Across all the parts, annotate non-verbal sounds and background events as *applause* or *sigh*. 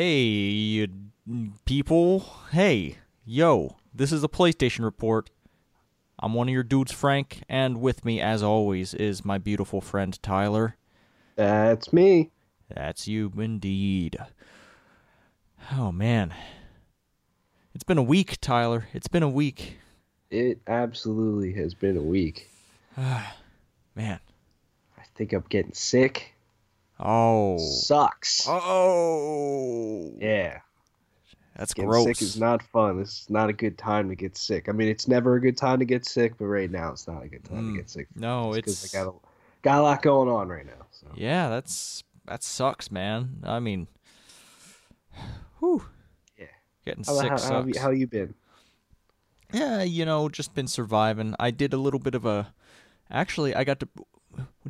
Hey, you people. Hey, yo, this is a PlayStation Report. I'm one of your dudes, Frank, and with me, as always, is my beautiful friend Tyler. That's me. That's you indeed. Oh, man. It's been a week, Tyler. It's been a week. It absolutely has been a week. *sighs* Man. I think I'm getting sick. Oh. Sucks. Oh. Yeah. That's Getting gross. sick is not fun. This is not a good time to get sick. I mean, it's never a good time to get sick, but right now it's not a good time Mm. to get sick. no, it's I got a, got a lot going on right now. So Yeah, that's that sucks, man. I mean, whew. Yeah. Getting how, sick how, how, sucks. have you, how you been? yeah, you know, just been surviving. I did a little bit of a. Actually, I got to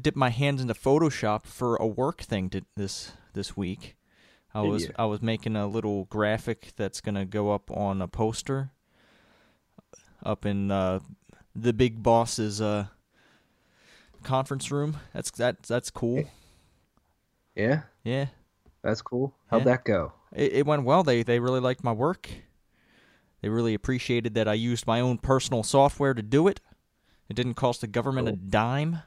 dip my hands into Photoshop for a work thing to, this this week. I Did was? I was making a little graphic that's gonna go up on a poster up in uh, the big boss's uh, conference room. That's that that's cool. Yeah, Yeah. that's cool. How'd Yeah. that go? It, it went well. They they really liked my work. They really appreciated that I used my own personal software to do it. It didn't cost the government a dime.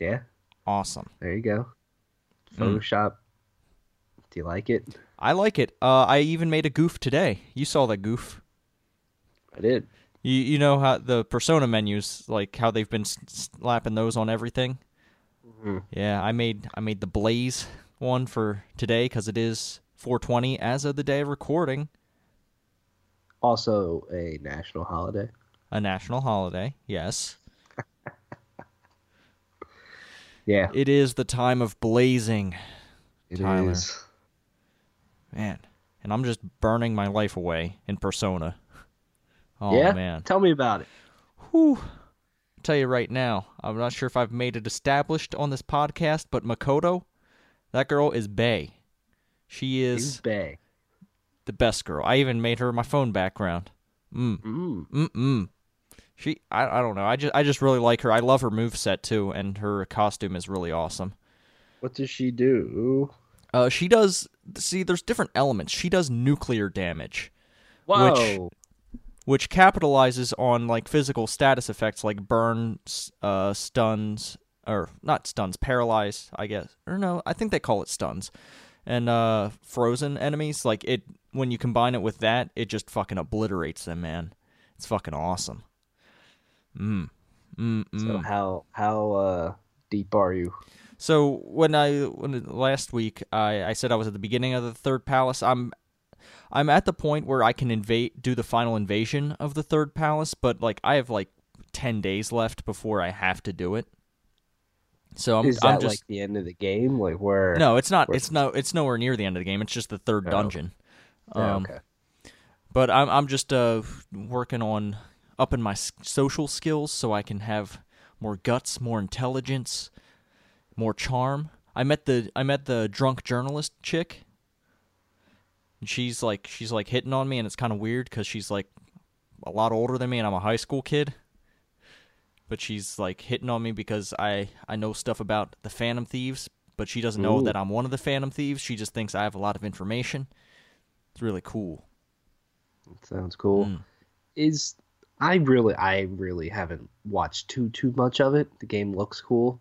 Yeah, Awesome. there you go. Mm. Photoshop. Do you like it? I like it. Uh, I even made a goof today. You saw that goof. I did. You you know how the persona menus like how they've been slapping those on everything. Mhm. Yeah, I made I made the Blaze one for today because it is 420 as of the day of recording, Also a national holiday. a national holiday. Yes. Yeah, It is the time of blazing, it Tyler. is. man. And I'm just burning my life away in Persona. *laughs* Oh yeah, man. tell me about it. Whew. I'll tell you right now, I'm not sure if I've made it established on this podcast, but Makoto, that girl is Bay. She is Bay? the best girl. I even made her my phone background. Mm. Mm. Mm mm. She I, I don't know. I just I just really like her. I love her move set too, and her costume is really awesome. What does she do? Uh she does see there's different elements. She does nuclear damage. Whoa. which capitalizes on like physical status effects like burn, s- uh, stuns, or not stuns, paralyze, I guess. Or no, I think they call it stuns. And uh, frozen enemies, like it, when you combine it with that, it just fucking obliterates them, man. It's fucking awesome. Mm. Mm. mm. So how how uh deep are you? So when I when last week I, I said I was at the beginning of the third palace, I'm I'm at the point where I can invade do the final invasion of the third palace, but like I have like ten days left before I have to do it. So I'm is that I'm just like the end of the game? Like where? no, it's not. where- It's no. It's nowhere near the end of the game. It's just the third Oh. dungeon. Um, okay. But I'm I'm just uh working on upping my social skills so I can have more guts, more intelligence, more charm. I met the I met the drunk journalist chick. And she's like she's like hitting on me and it's kind of weird cuz she's like a lot older than me and I'm a high school kid. But she's like hitting on me because I I know stuff about the Phantom Thieves, but she doesn't know Ooh. that I'm one of the Phantom Thieves. She just thinks I have a lot of information. It's really cool. Sounds cool. Mm. Is I really I really haven't watched too too much of it. The game looks cool,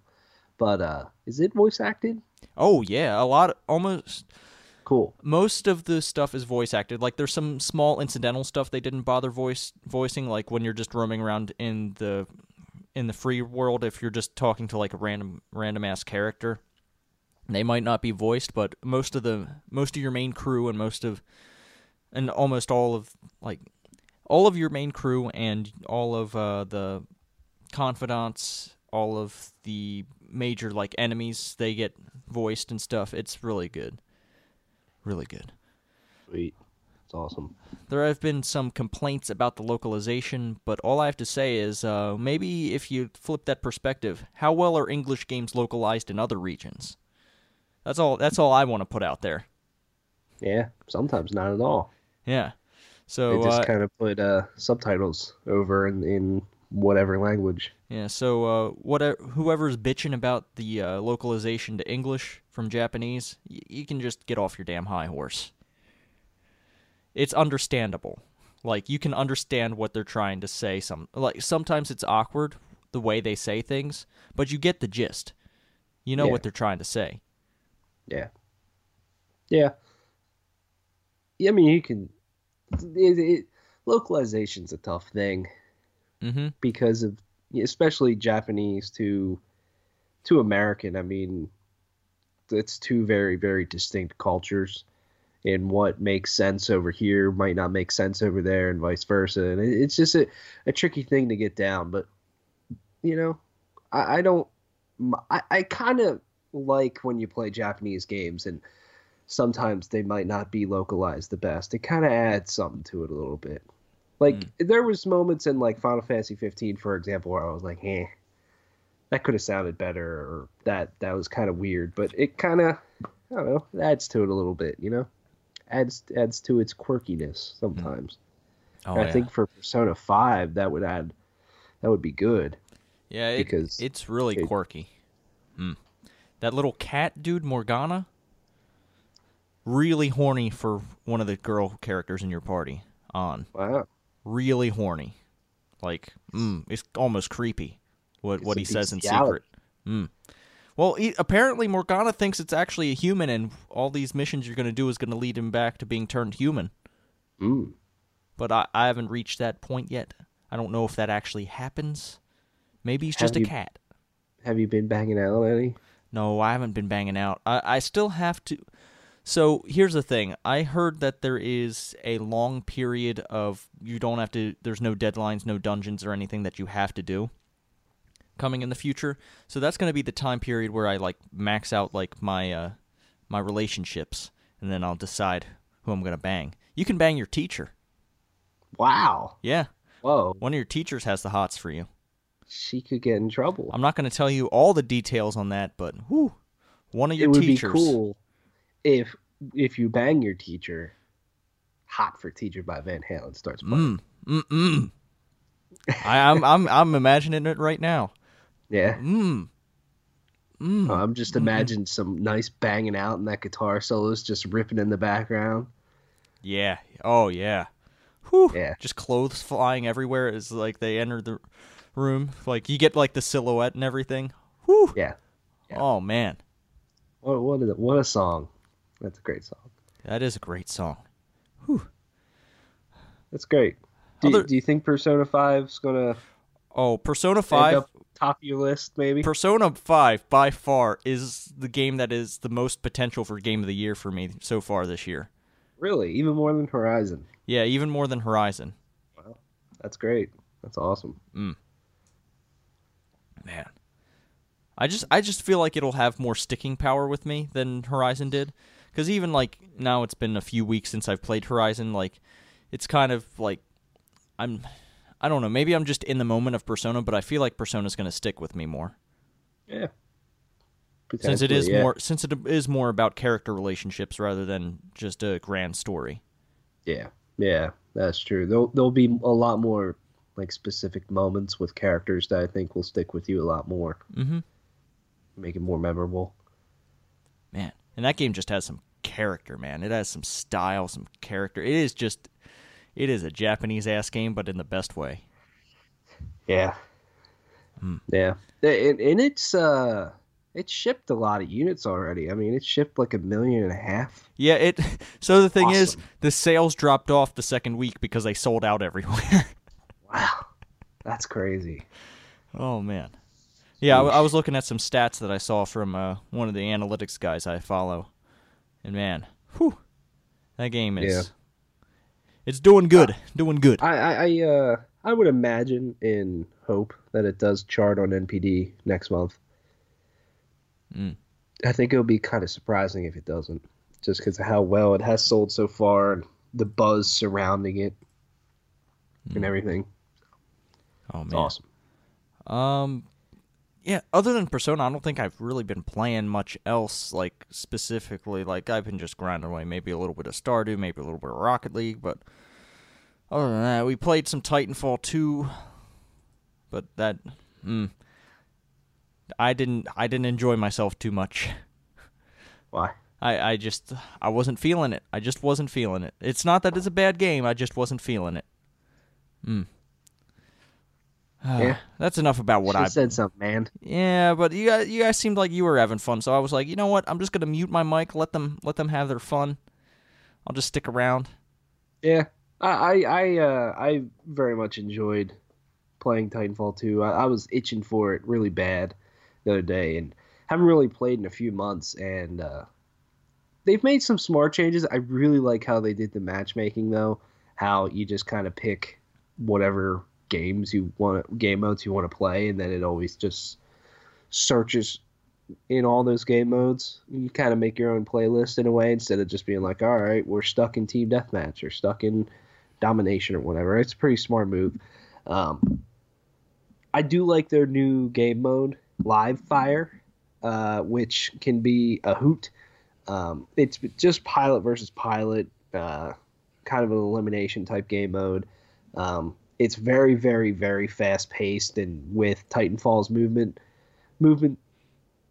but uh, is it voice acted? Oh yeah, a lot of, almost Cool. most of the stuff is voice acted. Like there's some small incidental stuff they didn't bother voice voicing like when you're just roaming around in the in the free world if you're just talking to like a random random ass character. They might not be voiced, but most of the most of your main crew and most of and almost all of like all of your main crew and all of uh, the confidants, all of the major like enemies, they get voiced and stuff. It's really good. Really good. Sweet. It's awesome. There have been some complaints about the localization, but all I have to say is uh, maybe if you flip that perspective, how well are English games localized in other regions? That's all. That's all I want to put out there. Yeah. Sometimes not at all. Yeah. They just uh, kind of put uh, subtitles over in, in whatever language. Yeah, so uh, whatever whoever's bitching about the uh, localization to English from Japanese, y- you can just get off your damn high horse. It's understandable. Like you can understand what they're trying to say. Some like sometimes it's awkward the way they say things, but you get the gist. You know Yeah. what they're trying to say. Yeah. Yeah. Yeah, I mean, you can. It, it, localization's a tough thing Mm-hmm. because of, especially Japanese to, to American. I mean, it's two very very distinct cultures, and what makes sense over here might not make sense over there, and vice versa. And it, it's just a, a tricky thing to get down. But, you know, I, I don't. I, I kind of like when you play Japanese games and sometimes they might not be localized the best. It kind of adds something to it a little bit. Like there was moments in like Final Fantasy 15, for example, where I was like, "Eh, that could have sounded better," or that that was kind of weird. But it kind of, I don't know, adds to it a little bit, you know, adds adds to its quirkiness sometimes. Oh, I yeah. think for Persona 5, that would add, that would be good. yeah, it, because it's really it- quirky. Hmm. That little cat dude, Morgana, really horny for one of the girl characters in your party. On. Wow. really horny. Like, mm, it's almost creepy. What what he says in secret. Mm. Well, he, apparently Morgana thinks it's actually a human, and all these missions you're going to do is going to lead him back to being turned human. Mm. But I, I haven't reached that point yet. I don't know if that actually happens. Maybe he's just Have a cat. Have you been banging out any? No, I haven't been banging out. I, I still have to. So here's the thing. I heard that there is a long period of you don't have to. There's no deadlines, no dungeons, or anything that you have to do coming in the future. So that's going to be the time period where I like max out like my uh, my relationships, and then I'll decide who I'm going to bang. You can bang your teacher. Wow. Yeah, Whoa. one of your teachers has the hots for you. She could get in trouble. I'm not going to tell you all the details on that, but whew, one of your it would teachers. be cool if if you bang your teacher. Hot for Teacher by Van Halen starts playing. Mm, mm, mm. I, I'm, I'm, I'm imagining it right now. Yeah. Mm, mm. I'm just imagining some nice banging out and that guitar solo's just ripping in the background. yeah. Oh, yeah. Whew. Yeah. Just clothes flying everywhere as like they enter the room. Like you get like the silhouette and everything. Whew. Yeah. Yeah. Oh man, What what a, what a song. That's a great song. that is a great song. That's great. Do, Other- do you think Persona 5's gonna Oh, Persona Five. top of your list? Maybe. Persona 5 by far is the game that is the most potential for game of the year for me so far this year. really, even more than Horizon. Yeah, even more than Horizon. Wow. That's great. That's awesome. Mm. Man. I just I just feel like it'll have more sticking power with me than Horizon did cuz even like now it's been a few weeks since I've played Horizon like it's kind of like I'm I don't know, maybe I'm just in the moment of Persona, but I feel like Persona's going to stick with me more. Yeah. Since it is yeah. more since it is more about character relationships rather than just a grand story. Yeah, yeah, that's true. There'll there'll be a lot more like specific moments with characters that I think will stick with you a lot more, Mm-hmm. make it more memorable. Man, and that game just has some character, man. It has some style, some character. It is just it is a Japanese ass game but in the best way. Yeah, Hmm. yeah, and, and it's uh, it shipped a lot of units already. I mean, it shipped like a million and a half. Yeah, it. *laughs* So the thing is, the sales dropped off the second week because they sold out everywhere. *laughs* Wow, that's crazy. oh man. Yeah, I, I was looking at some stats that I saw from uh, one of the analytics guys I follow, and man, whew, that game is. Yeah. It's doing good, doing good. I I I, uh, I would imagine in hope that it does chart on NPD next month. Mm. I think it'll be kind of surprising if it doesn't, just because of how well it has sold so far and the buzz surrounding it and everything. oh It's man. awesome. Um, yeah. Other than Persona, I don't think I've really been playing much else. Like specifically, like I've been just grinding away. Maybe a little bit of Stardew, maybe a little bit of Rocket League, but other than that, we played some Titanfall two. but that, mm, I didn't I didn't enjoy myself too much. Why? I, I just I wasn't feeling it. I just wasn't feeling it. It's not that it's a bad game. I just wasn't feeling it. Hmm. *sighs* Yeah. That's enough about what I said something, man. Yeah, but you guys, you guys seemed like you were having fun, so I was like, you know what? I'm just gonna mute my mic, let them let them have their fun. I'll just stick around. Yeah, I I I, uh, I very much enjoyed playing Titanfall 2. I, I was itching for it really bad the other day, and haven't really played in a few months. And uh, they've made some smart changes. I really like how they did the matchmaking, though. How you just kind of pick whatever games you want, game modes you want to play, and then it always just searches in all those game modes. You kind of make your own playlist in a way instead of just being like, all right, we're stuck in team deathmatch or stuck in domination or whatever. It's a pretty smart move. Um, I do like their new game mode, Live Fire, uh, which can be a hoot. Um, it's just pilot versus pilot, uh, kind of an elimination type game mode. Um, it's very, very, very fast paced, and with Titanfall's movement, movement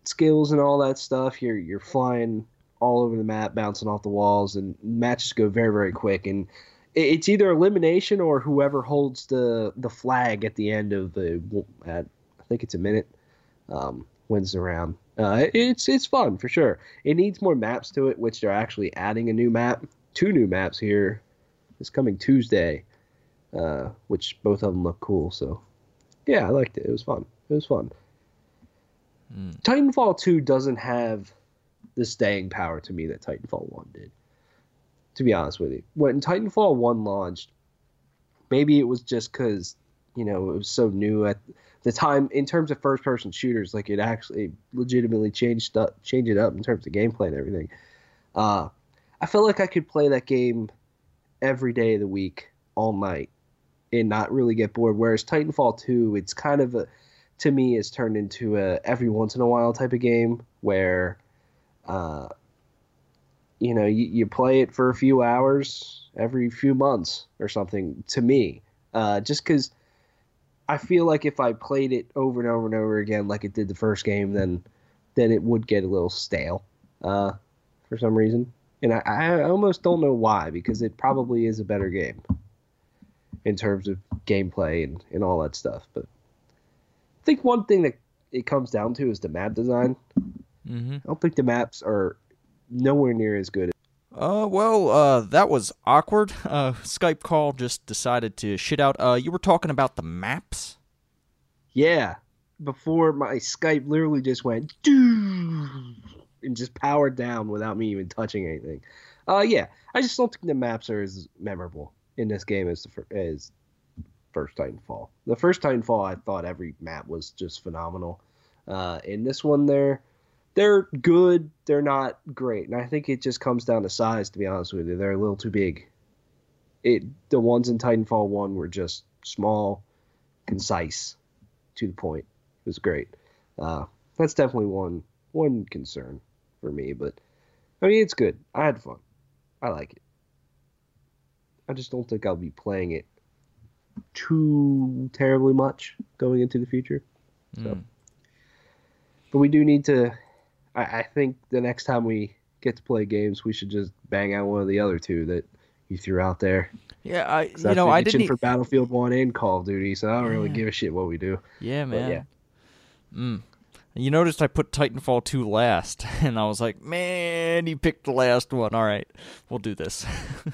skills and all that stuff, you're you're flying all over the map, bouncing off the walls, and matches go very, very quick. And it's either elimination or whoever holds the the flag at the end of the at I think it's a minute um, wins the round. Uh, it's it's fun for sure. It needs more maps to it, which they're actually adding a new map, two new maps here. This coming Tuesday, uh, which both of them look cool. So yeah, I liked it. It was fun. It was fun. Mm. Titanfall 2 doesn't have the staying power to me that Titanfall 1 did. To be honest with you, when Titanfall 1 launched, maybe it was just because, you know, it was so new at the time in terms of first person shooters, like it actually legitimately changed up, changed it up in terms of gameplay and everything. Uh, I felt like I could play that game every day of the week, all night, and not really get bored. Whereas Titanfall 2, it's kind of a to me is turned into a every once in a while type of game where uh, you know you, you play it for a few hours every few months or something to me. Uh, just because i feel like if i played it over and over and over again like it did the first game then then it would get a little stale uh, for some reason. And I, I almost don't know why because it probably is a better game in terms of gameplay and, and all that stuff but I think one thing that it comes down to is the map design. Mm-hmm. I don't think the maps are nowhere near as good. Uh, well, uh, that was awkward. *laughs* Uh, Skype call just decided to shit out. Uh, you were talking about the maps. Yeah, before my Skype literally just went and just powered down without me even touching anything. Uh, yeah, I just don't think the maps are as memorable in this game is the, as first Titanfall. The first Titanfall, I thought every map was just phenomenal. Uh, in this one, they're they're good. They're not great, and I think it just comes down to size. To be honest with you, they're a little too big. It the ones in Titanfall one were just small, concise, to the point. It was great. Uh, that's definitely one one concern for me, but I mean it's good. I had fun. I like it. I just don't think I'll be playing it too terribly much going into the future. So, Mm. but we do need to. I, I think the next time we get to play games, we should just bang out one of the other two that you threw out there. Yeah, I you know I didn't. for Battlefield One and Call of Duty, so I don't really give a shit what we do. yeah, but man. yeah. Mm. You noticed I put Titanfall 2 last, *laughs* and I was like, man, you picked the last one. All right, we'll do this.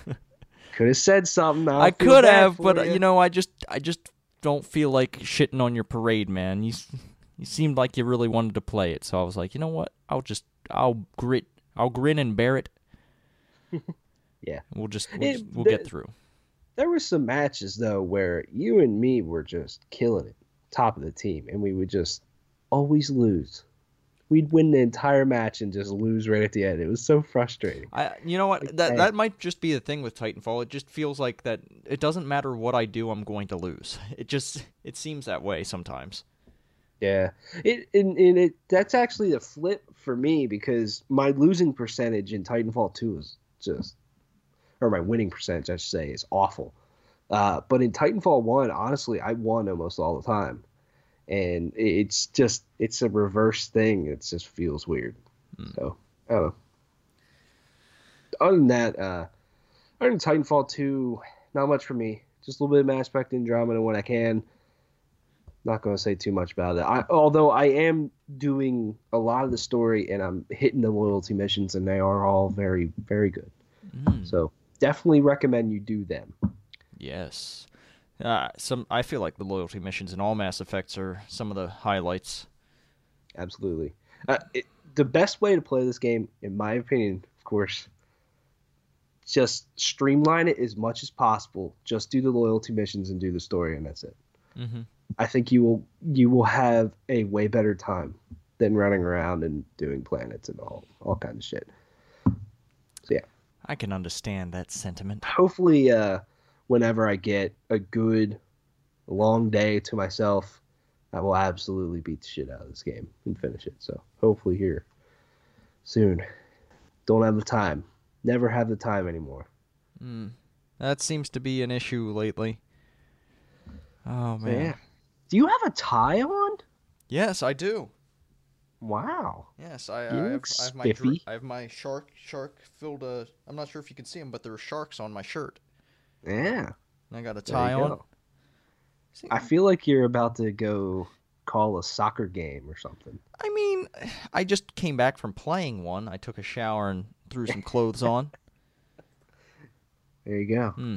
*laughs* Could have said something. I, I could have, but uh, you know, I just, I just don't feel like shitting on your parade, man. You, you seemed like you really wanted to play it, so I was like, you know what? I'll just, I'll grit, I'll grin and bear it. *laughs* Yeah. we'll just, we'll, It- just- we'll get through. there were some matches though where you and me were just killing it, top of the team, and we would just always lose. We'd win the entire match and just lose right at the end. It was so frustrating. I, you know what? Like, That that might just be the thing with Titanfall. It just feels like that. It doesn't matter what I do, I'm going to lose. *laughs* It just, it seems that way sometimes. Yeah, it and, and it that's actually the flip for me because my losing percentage in Titanfall two is just, or my winning percentage I should say is awful. Uh, but in Titanfall one, honestly, I won almost all the time. And it's just it's a reverse thing. It just feels weird. So I don't know. Other than that, uh, other than Titanfall two, not much for me. Just a little bit of Mass Effect Andromeda when I can. Not going to say too much about it. I, although I am doing a lot of the story and I'm hitting the loyalty missions, and they are all very, very good. Mm, So definitely recommend you do them. yes. Uh, some I feel like the loyalty missions in all Mass Effects are some of the highlights. Absolutely. Uh, it, the best way to play this game, in my opinion, of course, just streamline it as much as possible. Just do the loyalty missions and do the story, and that's it. Mm-hmm. I think you will you will have a way better time than running around and doing planets and all all kinds of shit. So yeah, I can understand that sentiment. hopefully, uh, whenever I get a good long day to myself, I will absolutely beat the shit out of this game and finish it. So hopefully here soon. Don't have the time. Never have the time anymore. Mm. That seems to be an issue lately. Oh man. yeah. Do you have a tie on? Yes, I do. Wow. Yes, I, I, have, I have my. I have my shark shark filled. Uh, I'm not sure if you can see them, but there are sharks on my shirt. Yeah. And I got a tie on. go. I feel like you're about to go call a soccer game or something. I mean, *sighs* I just came back from playing one. I took a shower and threw some clothes on. *laughs* There you go. Hmm.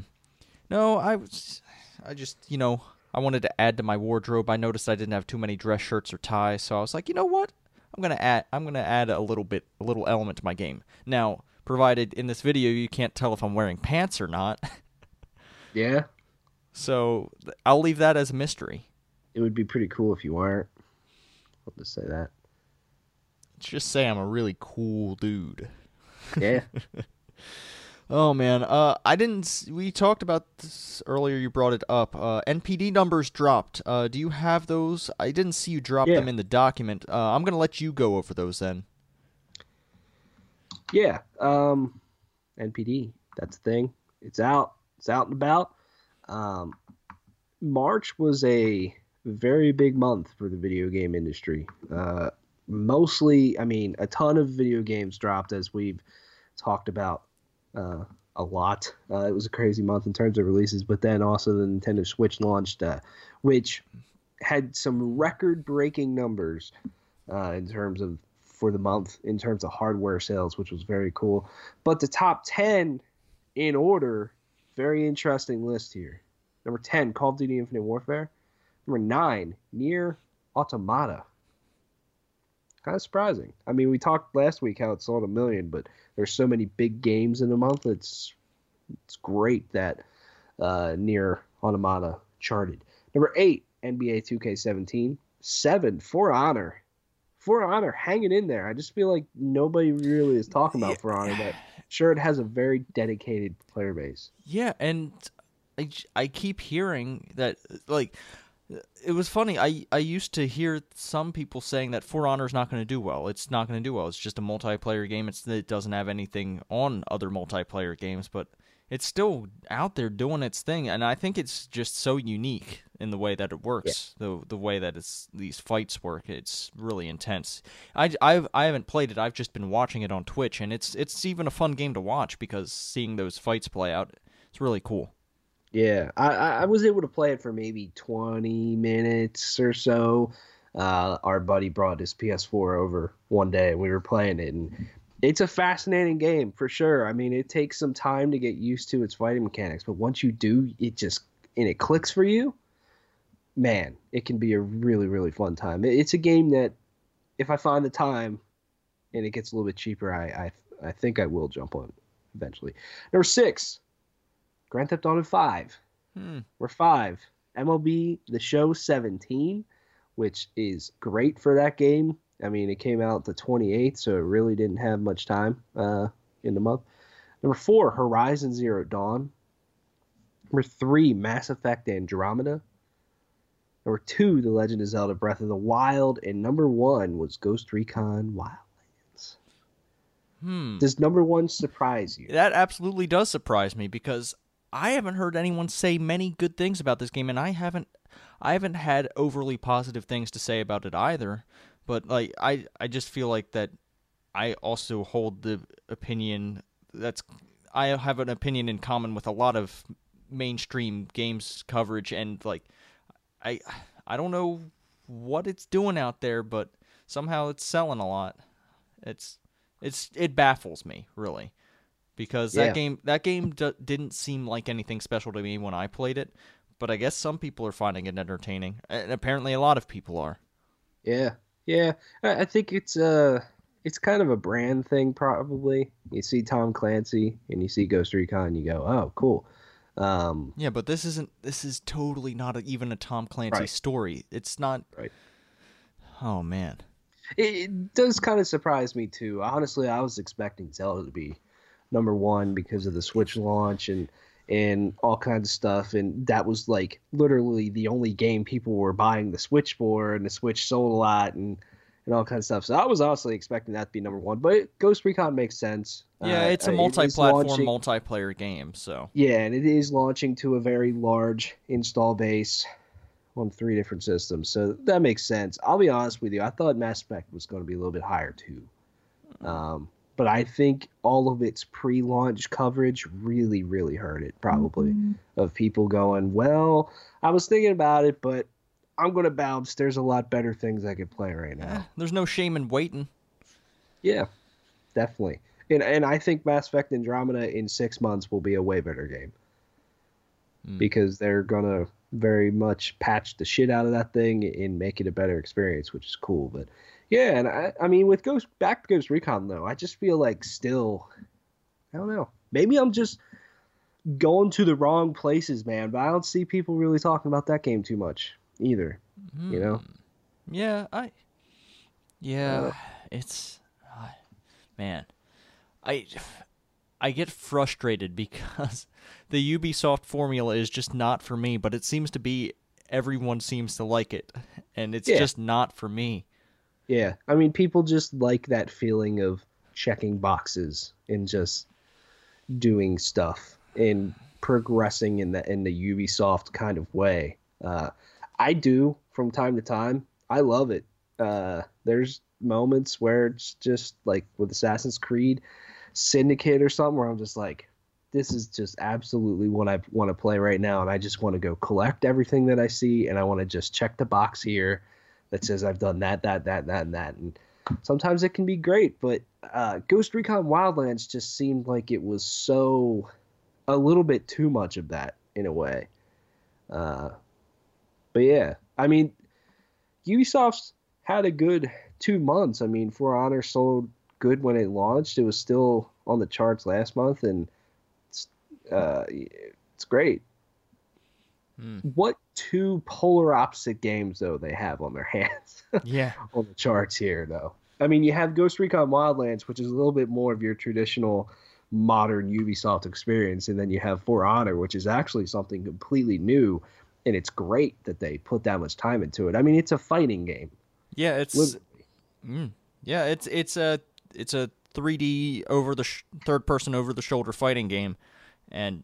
No, I was, I just, you know, I wanted to add to my wardrobe. I noticed I didn't have too many dress shirts or ties, so I was like, you know what? I'm gonna add, I'm gonna add a little bit, a little element to my game. Now, provided in this video you can't tell if I'm wearing pants or not, *laughs* Yeah. so I'll leave that as a mystery. It would be pretty cool if you weren't. I'll just say that. Let's just say I'm a really cool dude. Yeah. *laughs* Oh man, uh, I didn't. We talked about this earlier. You brought it up. Uh, NPD numbers dropped. Uh, do you have those? I didn't see you drop Yeah. them in the document. Uh, I'm gonna let you go over those then. yeah. Um, NPD. That's the thing. It's out. It's out and about. Um, March was a very big month for the video game industry. Uh, mostly, I mean, a ton of video games dropped as we've talked about uh, a lot. Uh, it was a crazy month in terms of releases, but then also the Nintendo Switch launched, uh, which had some record-breaking numbers uh, in terms of for the month in terms of hardware sales, which was very cool. But the top ten in order, very interesting list here. Number ten, Call of Duty: Infinite Warfare. Number nine, NieR Automata. Kind of surprising. I mean, we talked last week how it sold a million, but there's so many big games in a month. It's it's great that uh, NieR Automata charted. Number eight, NBA 2K17. Seven, For Honor. For Honor hanging in there. I just feel like nobody really is talking about For Honor, but sure, it has a very dedicated player base. Yeah, and I, I keep hearing that like it was funny. I I used to hear some people saying that For Honor is not going to do well. It's not going to do well. It's just a multiplayer game. It's it doesn't have anything on other multiplayer games, but it's still out there doing its thing, and I think it's just so unique in the way that it works. The the way that it's these fights work. It's really intense. I I've, I haven't played it. I've just been watching it on Twitch, and it's it's even a fun game to watch because seeing those fights play out, it's really cool. Yeah, I, I I was able to play it for maybe 20 minutes or so. Uh, our buddy brought his PS4 over one day and we were playing it, and it's a fascinating game for sure. I mean, it takes some time to get used to its fighting mechanics, but once you do, it just and it clicks for you. Man, it can be a really really fun time. It's a game that if I find the time and it gets a little bit cheaper, I I, I think I will jump on eventually. Number six, Grand Theft Auto 5. Hmm. We're five. MLB The Show 17, which is great for that game. I mean, it came out the 28th, so it really didn't have much time uh, in the month. Number four, Horizon Zero Dawn. Number three, Mass Effect Andromeda. Number two, The Legend of Zelda Breath of the Wild. And number one was Ghost Recon Wildlands. Hmm. Does number one surprise you? That absolutely does surprise me because I haven't heard anyone say many good things about this game, and I haven't I haven't had overly positive things to say about it either. But like I I just feel like that I also hold the opinion that's I have an opinion in common with a lot of mainstream games coverage and like I I don't know what it's doing out there, but somehow it's selling a lot. It's it's it baffles me really because that game that game d- didn't seem like anything special to me when I played it, but I guess some people are finding it entertaining, and apparently a lot of people are. Yeah, yeah. I, think it's uh it's kind of a brand thing probably. You see Tom Clancy and you see Ghost Recon, you go, oh, cool. Um, Yeah, but this isn't. This is totally not a, even a Tom Clancy Right. story. It's not. Right. Oh man. it, it does kind of surprise me too. Honestly, I was expecting Zelda to be number one because of the Switch launch and and all kinds of stuff, and that was like literally the only game people were buying the Switch for, and the Switch sold a lot, and and all kinds of stuff. So I was honestly expecting that to be number one, but Ghost Recon makes sense. Yeah, Uh, it's a multi-platform, launching- multiplayer game. So Yeah, and it is launching to a very large install base on three different systems. So that makes sense. I'll be honest with you. I thought Mass Effect was going to be a little bit higher too. Um, but I think all of its pre launch coverage really, really hurt it, probably, of people going, well, I was thinking about it, but I'm going to bounce. There's a lot better things I could play right now. there's no shame in waiting. Yeah, definitely. And, and I think Mass Effect Andromeda in six months will be a way better game Hmm. because they're gonna very much patch the shit out of that thing and make it a better experience, which is cool. But yeah, and I, I mean, with Ghost back to Ghost Recon though, I just feel like still, I don't know. Maybe I'm just going to the wrong places, man. But I don't see people really talking about that game too much either. You know? Yeah, I. Yeah, Uh, it's, uh, man, I, I get frustrated because *laughs* the Ubisoft formula is just not for me. But it seems to be everyone seems to like it, and it's Yeah. just not for me. Yeah, I mean, people just like that feeling of checking boxes and just doing stuff and progressing in the in the Ubisoft kind of way. Uh, I do from time to time. I love it. Uh, there's moments where it's just like with Assassin's Creed Syndicate or something where I'm just like, this is just absolutely what I want to play right now, and I just want to go collect everything that I see, and I want to just check the box here that says I've done that, that, that, that, and that. And sometimes it can be great, but uh, Ghost Recon Wildlands just seemed like it was so a little bit too much of that in a way. Uh, but yeah, I mean, Ubisoft's had a good two months. I mean, For Honor sold good when it launched. It was still on the charts last month, and it's, uh, it's great. Hmm. What two polar opposite games though they have on their *laughs* hands Yeah, on the charts here though. I mean, you have Ghost Recon Wildlands, which is a little bit more of your traditional modern Ubisoft experience, and then you have For Honor, which is actually something completely new, and it's great that they put that much time into it. I mean, it's a fighting game. yeah, it's. Mm. Yeah, it's it's a it's a 3D over the sh- third person over the shoulder fighting game, and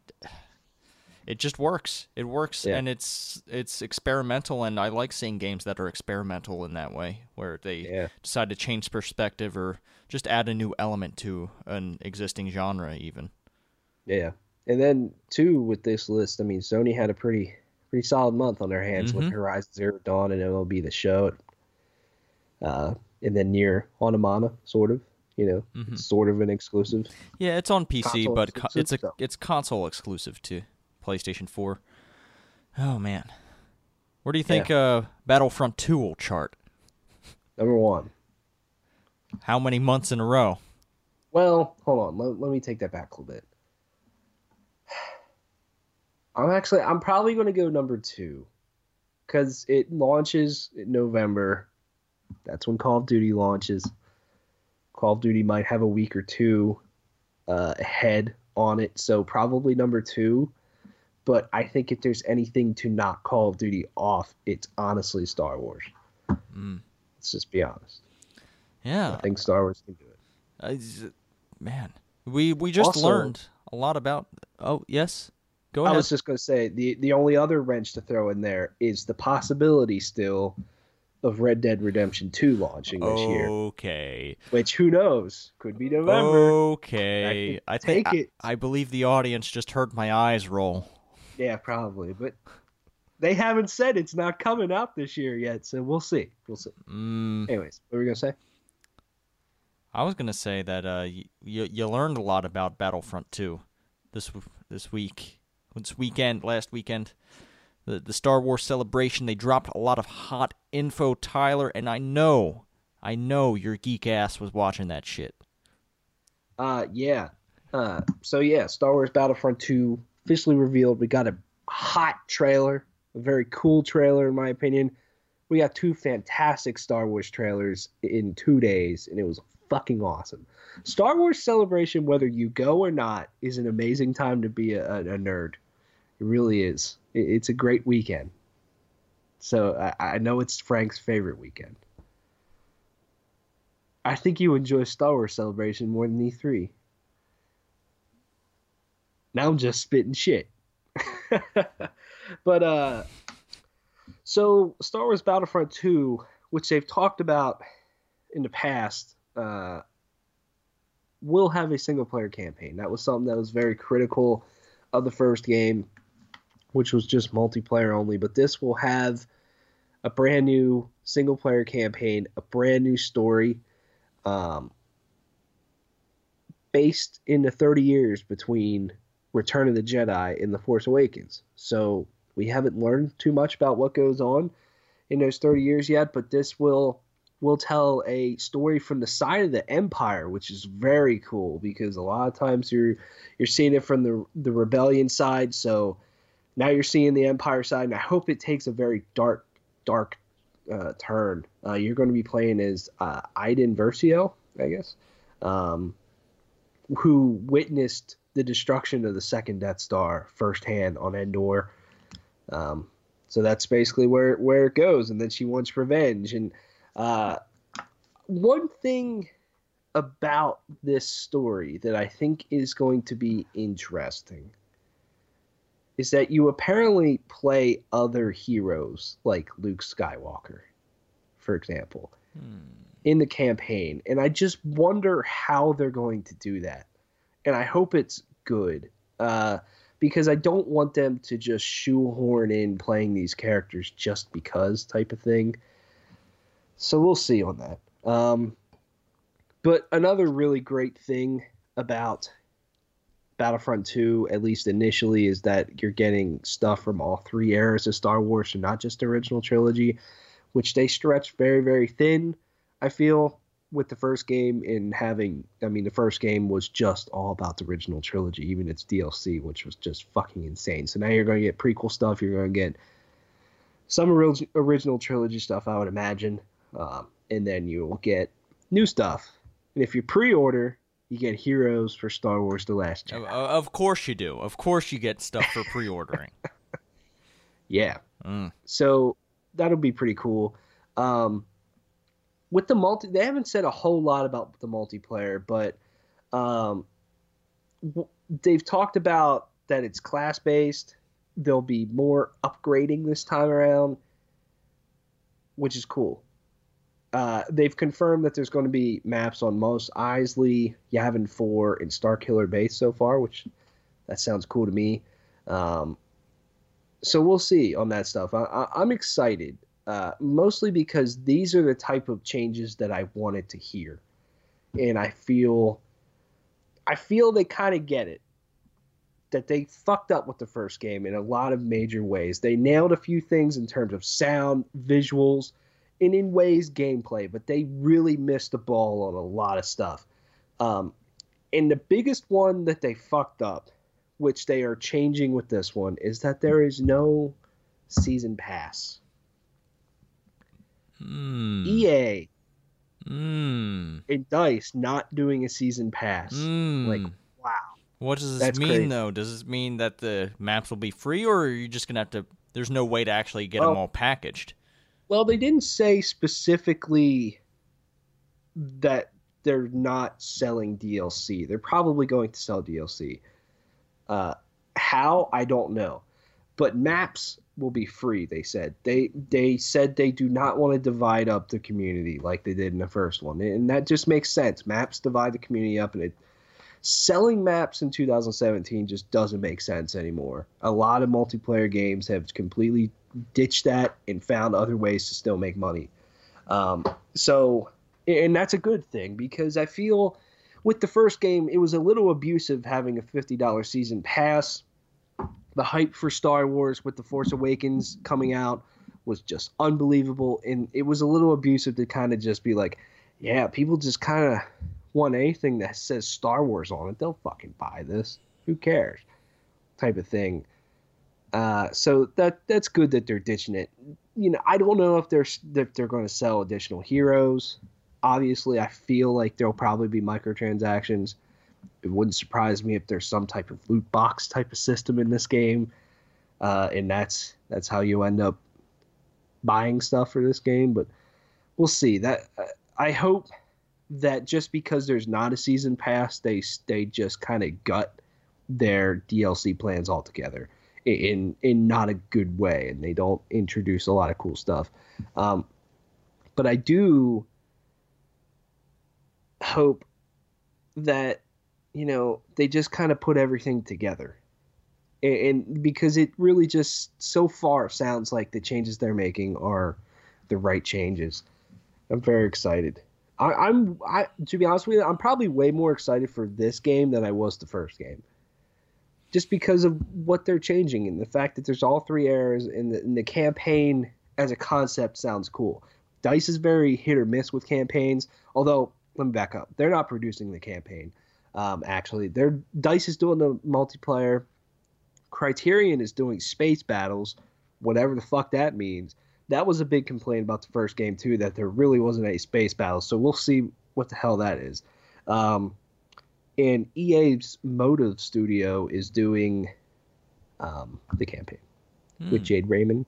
it just works. It works, Yeah. and it's it's experimental, and I like seeing games that are experimental in that way, where they Yeah. decide to change perspective or just add a new element to an existing genre, even. Yeah. And then two with this list, I mean, Sony had a pretty pretty solid month on their hands with Mhm. Horizon Zero Dawn and MLB The Show. Uh, and then NieR Automata, sort of, you know, Mhm. sort of an exclusive. Yeah, it's on PC, Console but co- it's a so. it's console exclusive to PlayStation 4. Oh man, where do you think uh, Battlefront 2 will chart? Number one. How many months in a row? Well, hold on. Let, let me take that back a little bit. *sighs* I'm actually, I'm probably going to go number two because it launches in November. That's when Call of Duty launches. Call of Duty might have a week or two uh, ahead on it, so probably number two. But I think if there's anything to knock Call of Duty off, it's honestly Star Wars. Mm. Let's just be honest. Yeah, I think Star Wars can do it. Man, we we just Also- learned a lot about. Oh yes, Go ahead. I was just going to say the the only other wrench to throw in there is the possibility still of Red Dead Redemption 2 launching this Oh. year, okay. which who knows could be November. Okay. I I think I. I believe the audience just heard my eyes roll. Yeah, probably, but they haven't said it's not coming out this year yet, so we'll see. We'll see. Mm, Anyways, what were we gonna say? I was gonna say that uh, you you learned a lot about Battlefront 2 this this week, this weekend, last weekend. The the Star Wars celebration. They dropped a lot of hot info, Tyler, and I know, I know your geek ass was watching that shit. Uh, yeah. Uh, so yeah, Star Wars Battlefront 2 officially revealed. We got a hot trailer, a very cool trailer in my opinion. We got two fantastic Star Wars trailers in two days, and it was fucking awesome. Star Wars Celebration, whether you go or not, is an amazing time to be a, a, nerd. It really is. It's a great weekend. So I, I know it's Frank's favorite weekend. I think you enjoy Star Wars Celebration more than E3. Now I'm just spitting shit. *laughs* but uh so Star Wars Battlefront 2, which they've talked about in the past, uh will have a single player campaign. That was something that was very critical of the first game, which was just multiplayer only, but this will have a brand new single player campaign, a brand new story um, based in the 30 years between Return of the Jedi in The Force Awakens. So we haven't learned too much about what goes on in those 30 years yet, but this will will tell a story from the side of the Empire, which is very cool because a lot of times you're you're seeing it from the the rebellion side. So now you're seeing the Empire side, and I hope it takes a very dark dark uh, turn. Uh, you're going to be playing as uh, Iden Versio, I guess, um, who witnessed the destruction of the second Death Star firsthand on Endor. Um, so that's basically where where it goes, and then she wants revenge. And uh, one thing about this story that I think is going to be interesting is that you apparently play other heroes like Luke Skywalker, for example, in the campaign. And I just wonder how they're going to do that. And I hope it's good. Uh, because I don't want them to just shoehorn in playing these characters just because type of thing. So we'll see on that. Um, but another really great thing about Battlefront 2, at least initially, is that you're getting stuff from all three eras of Star Wars, and not just the original trilogy, which they stretched very, very thin, I feel, with the first game in having I mean the first game was just all about the original trilogy, even its DLC, which was just fucking insane. So now you're gonna get prequel stuff, you're gonna get some orig- original trilogy stuff, I would imagine. Um, and then you'll get new stuff. And if you pre order, you get heroes for Star Wars The Last Jedi. of course you do. Of course you get stuff for pre-ordering. *laughs* Yeah. Mm. So that'll be pretty cool. Um, with the multi, they haven't said a whole lot about the multiplayer, but um, they've talked about that it's class based. There'll be more upgrading this time around, which is cool. Uh, they've confirmed that there's going to be maps on Mos Eisley, Yavin 4, and Starkiller Base so far, which that sounds cool to me. Um, so we'll see on that stuff. I, I'm excited, uh, mostly because these are the type of changes that I wanted to hear, and I feel, I feel they kind of get it. That they fucked up with the first game in a lot of major ways. They nailed a few things in terms of sound, visuals, and in ways gameplay, but they really missed the ball on a lot of stuff. Um, and the biggest one that they fucked up which they are changing with this one, is that there is no season pass. Mm. EA Mm. and Dice not doing a season pass. Mm. Like, wow. what does this that's mean, crazy. though? Does this mean that the maps will be free, or are you just gonna have to? There's no way to actually get them all packaged. Well, they didn't say specifically that they're not selling DLC. They're probably going to sell DLC. Uh, How I don't know, but maps will be free. They said they they said they do not want to divide up the community like they did in the first one, and that just makes sense. Maps divide the community up, and it selling maps in 2017 just doesn't make sense anymore. A lot of multiplayer games have completely ditched that and found other ways to still make money. Um, so, and that's a good thing because I feel with the first game it was a little abusive having a $50 season pass. The hype for Star Wars with The Force Awakens coming out was just unbelievable, and it was a little abusive to kind of just be like, yeah, people just kind of want anything that says Star Wars on it, they'll fucking buy this. Who cares? Type of thing. Uh, so that that's good that they're ditching it. You know, I don't know if they're if they're going to sell additional heroes. Obviously, I feel like there'll probably be microtransactions. It wouldn't surprise me if there's some type of loot box type of system in this game, uh, and that's that's how you end up buying stuff for this game. But we'll see. That I hope that just because there's not a season pass, they they just kind of gut their DLC plans altogether in in not a good way, and they don't introduce a lot of cool stuff. Um, but I do hope that you know they just kind of put everything together. And, and, because it really just so far sounds like the changes they're making are the right changes. I'm very excited. I, am I to be honest with you, I'm probably way more excited for this game than I was the first game, just because of what they're changing and the fact that there's all three eras and the, and the campaign as a concept sounds cool. Dice is very hit or miss with campaigns, although let me back up. They're not producing the campaign. Um, actually, they're Dice is doing the multiplayer. Criterion is doing space battles, whatever the fuck that means that was a big complaint about the first game too that there really wasn't any space battles. So we'll see what the hell that is. Um, and EA's Motive Studio is doing um, the campaign mm. with Jade Raymond,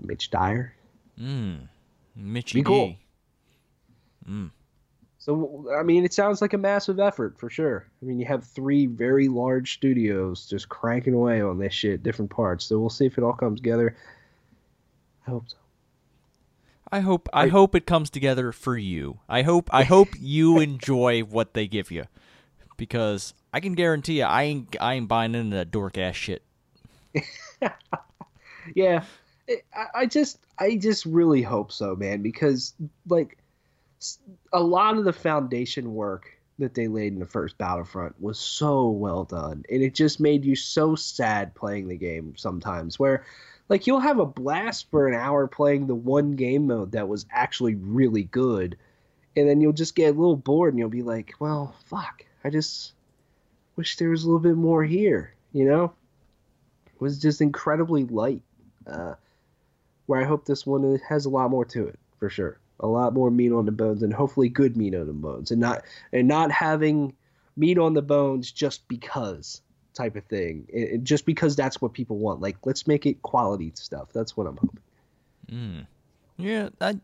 Mitch Dyer. Mm. Mitchy Be cool. Mm. So I mean, it sounds like a massive effort for sure. I mean, you have three very large studios just cranking away on this shit, different parts. So we'll see if it all comes together. I hope so. I hope I, I hope it comes together for you. I hope I hope you *laughs* enjoy what they give you, because I can guarantee you, I ain't I ain't buying into that dork ass shit. *laughs* yeah, I, I just I just really hope so, man. Because like a lot of the foundation work that they laid in the first Battlefront was so well done, and it just made you so sad playing the game sometimes. Where like you'll have a blast for an hour playing the one game mode that was actually really good and then you'll just get a little bored and you'll be like well fuck i just wish there was a little bit more here you know it was just incredibly light uh, where i hope this one has a lot more to it for sure a lot more meat on the bones and hopefully good meat on the bones and not and not having meat on the bones just because type of thing. It, just because that's what people want. Like, let's make it quality stuff. That's what I'm hoping. Mm. Yeah, I.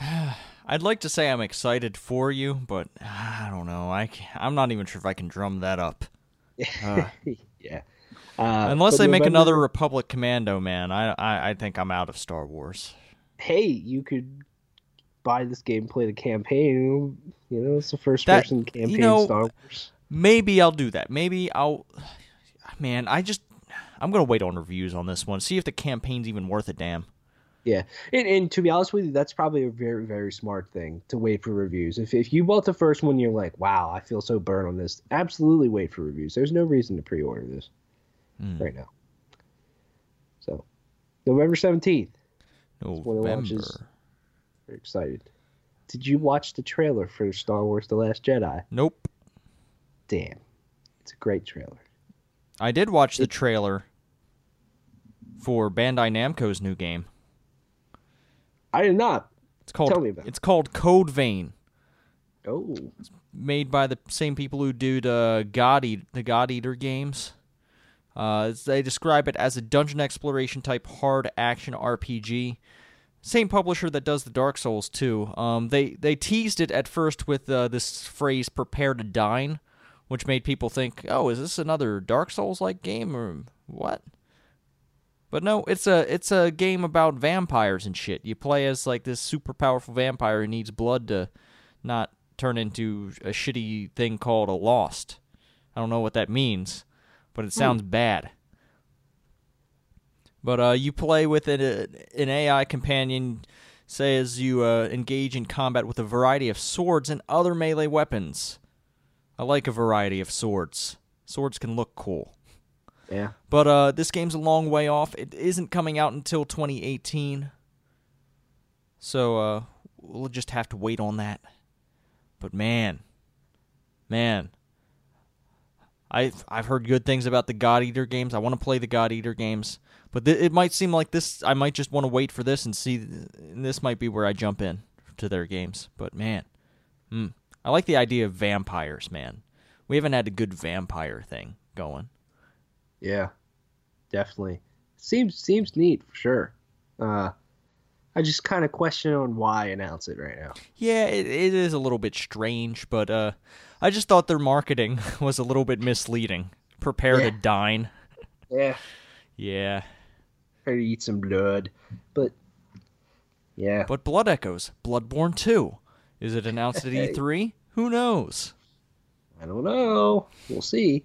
*sighs* I'd like to say I'm excited for you, but I don't know. I I'm not even sure if I can drum that up. *laughs* Uh, yeah. Uh, Unless they November, make another Republic Commando, man, I, I I think I'm out of Star Wars. Hey, you could buy this game, play the campaign. You know, it's the first person campaign you know, Star Wars. Maybe I'll do that. Maybe I'll. *sighs* Man, I just I'm gonna wait on reviews on this one. See if the campaign's even worth a damn. Yeah, and, and to be honest with you, that's probably a very very smart thing to wait for reviews. If if you bought the first one, you're like, wow, I feel so burned on this. Absolutely, wait for reviews. There's no reason to pre-order this mm. right now. So, November seventeenth. November. Very excited. Did you watch the trailer for Star Wars: The Last Jedi? Nope damn, it's a great trailer. I did watch the trailer for Bandai Namco's new game. I did not. It's called. Tell me about. It's called Code Vein. Oh. It's made by the same people who do the God Eat, the God Eater games. Uh, they describe it as a dungeon exploration type hard action RPG. Same publisher that does the Dark Souls too. Um, they they teased it at first with uh, this phrase "prepare to dine," which made people think, "Oh, is this another Dark Souls like game or what?" But no, it's a it's a game about vampires and shit. You play as like this super powerful vampire who needs blood to not turn into a shitty thing called a lost. I don't know what that means, but it sounds bad. But uh, you play with an, an AI companion, say as you uh, engage in combat with a variety of swords and other melee weapons. I like a variety of swords. Swords can look cool. Yeah. But uh, this game's a long way off. It isn't coming out until 2018. So uh, we'll just have to wait on that. But man, man, I've I've heard good things about the God Eater games. I want to play the God Eater games, but th- it might seem like this. I might just want to wait for this and see. And this might be where I jump in to their games. But man, hmm, I like the idea of vampires. Man, we haven't had a good vampire thing going. Yeah, definitely. Seems seems neat for sure. Uh, I just kind of question on why announce it right now. Yeah, it, it is a little bit strange, but uh, I just thought their marketing *laughs* was a little bit misleading. Prepare Yeah. to dine. Yeah, Yeah, try to eat some blood, but yeah, but Blood Echoes, Bloodborne 2. Is it announced at *laughs* E3? Who knows? I don't know. We'll see.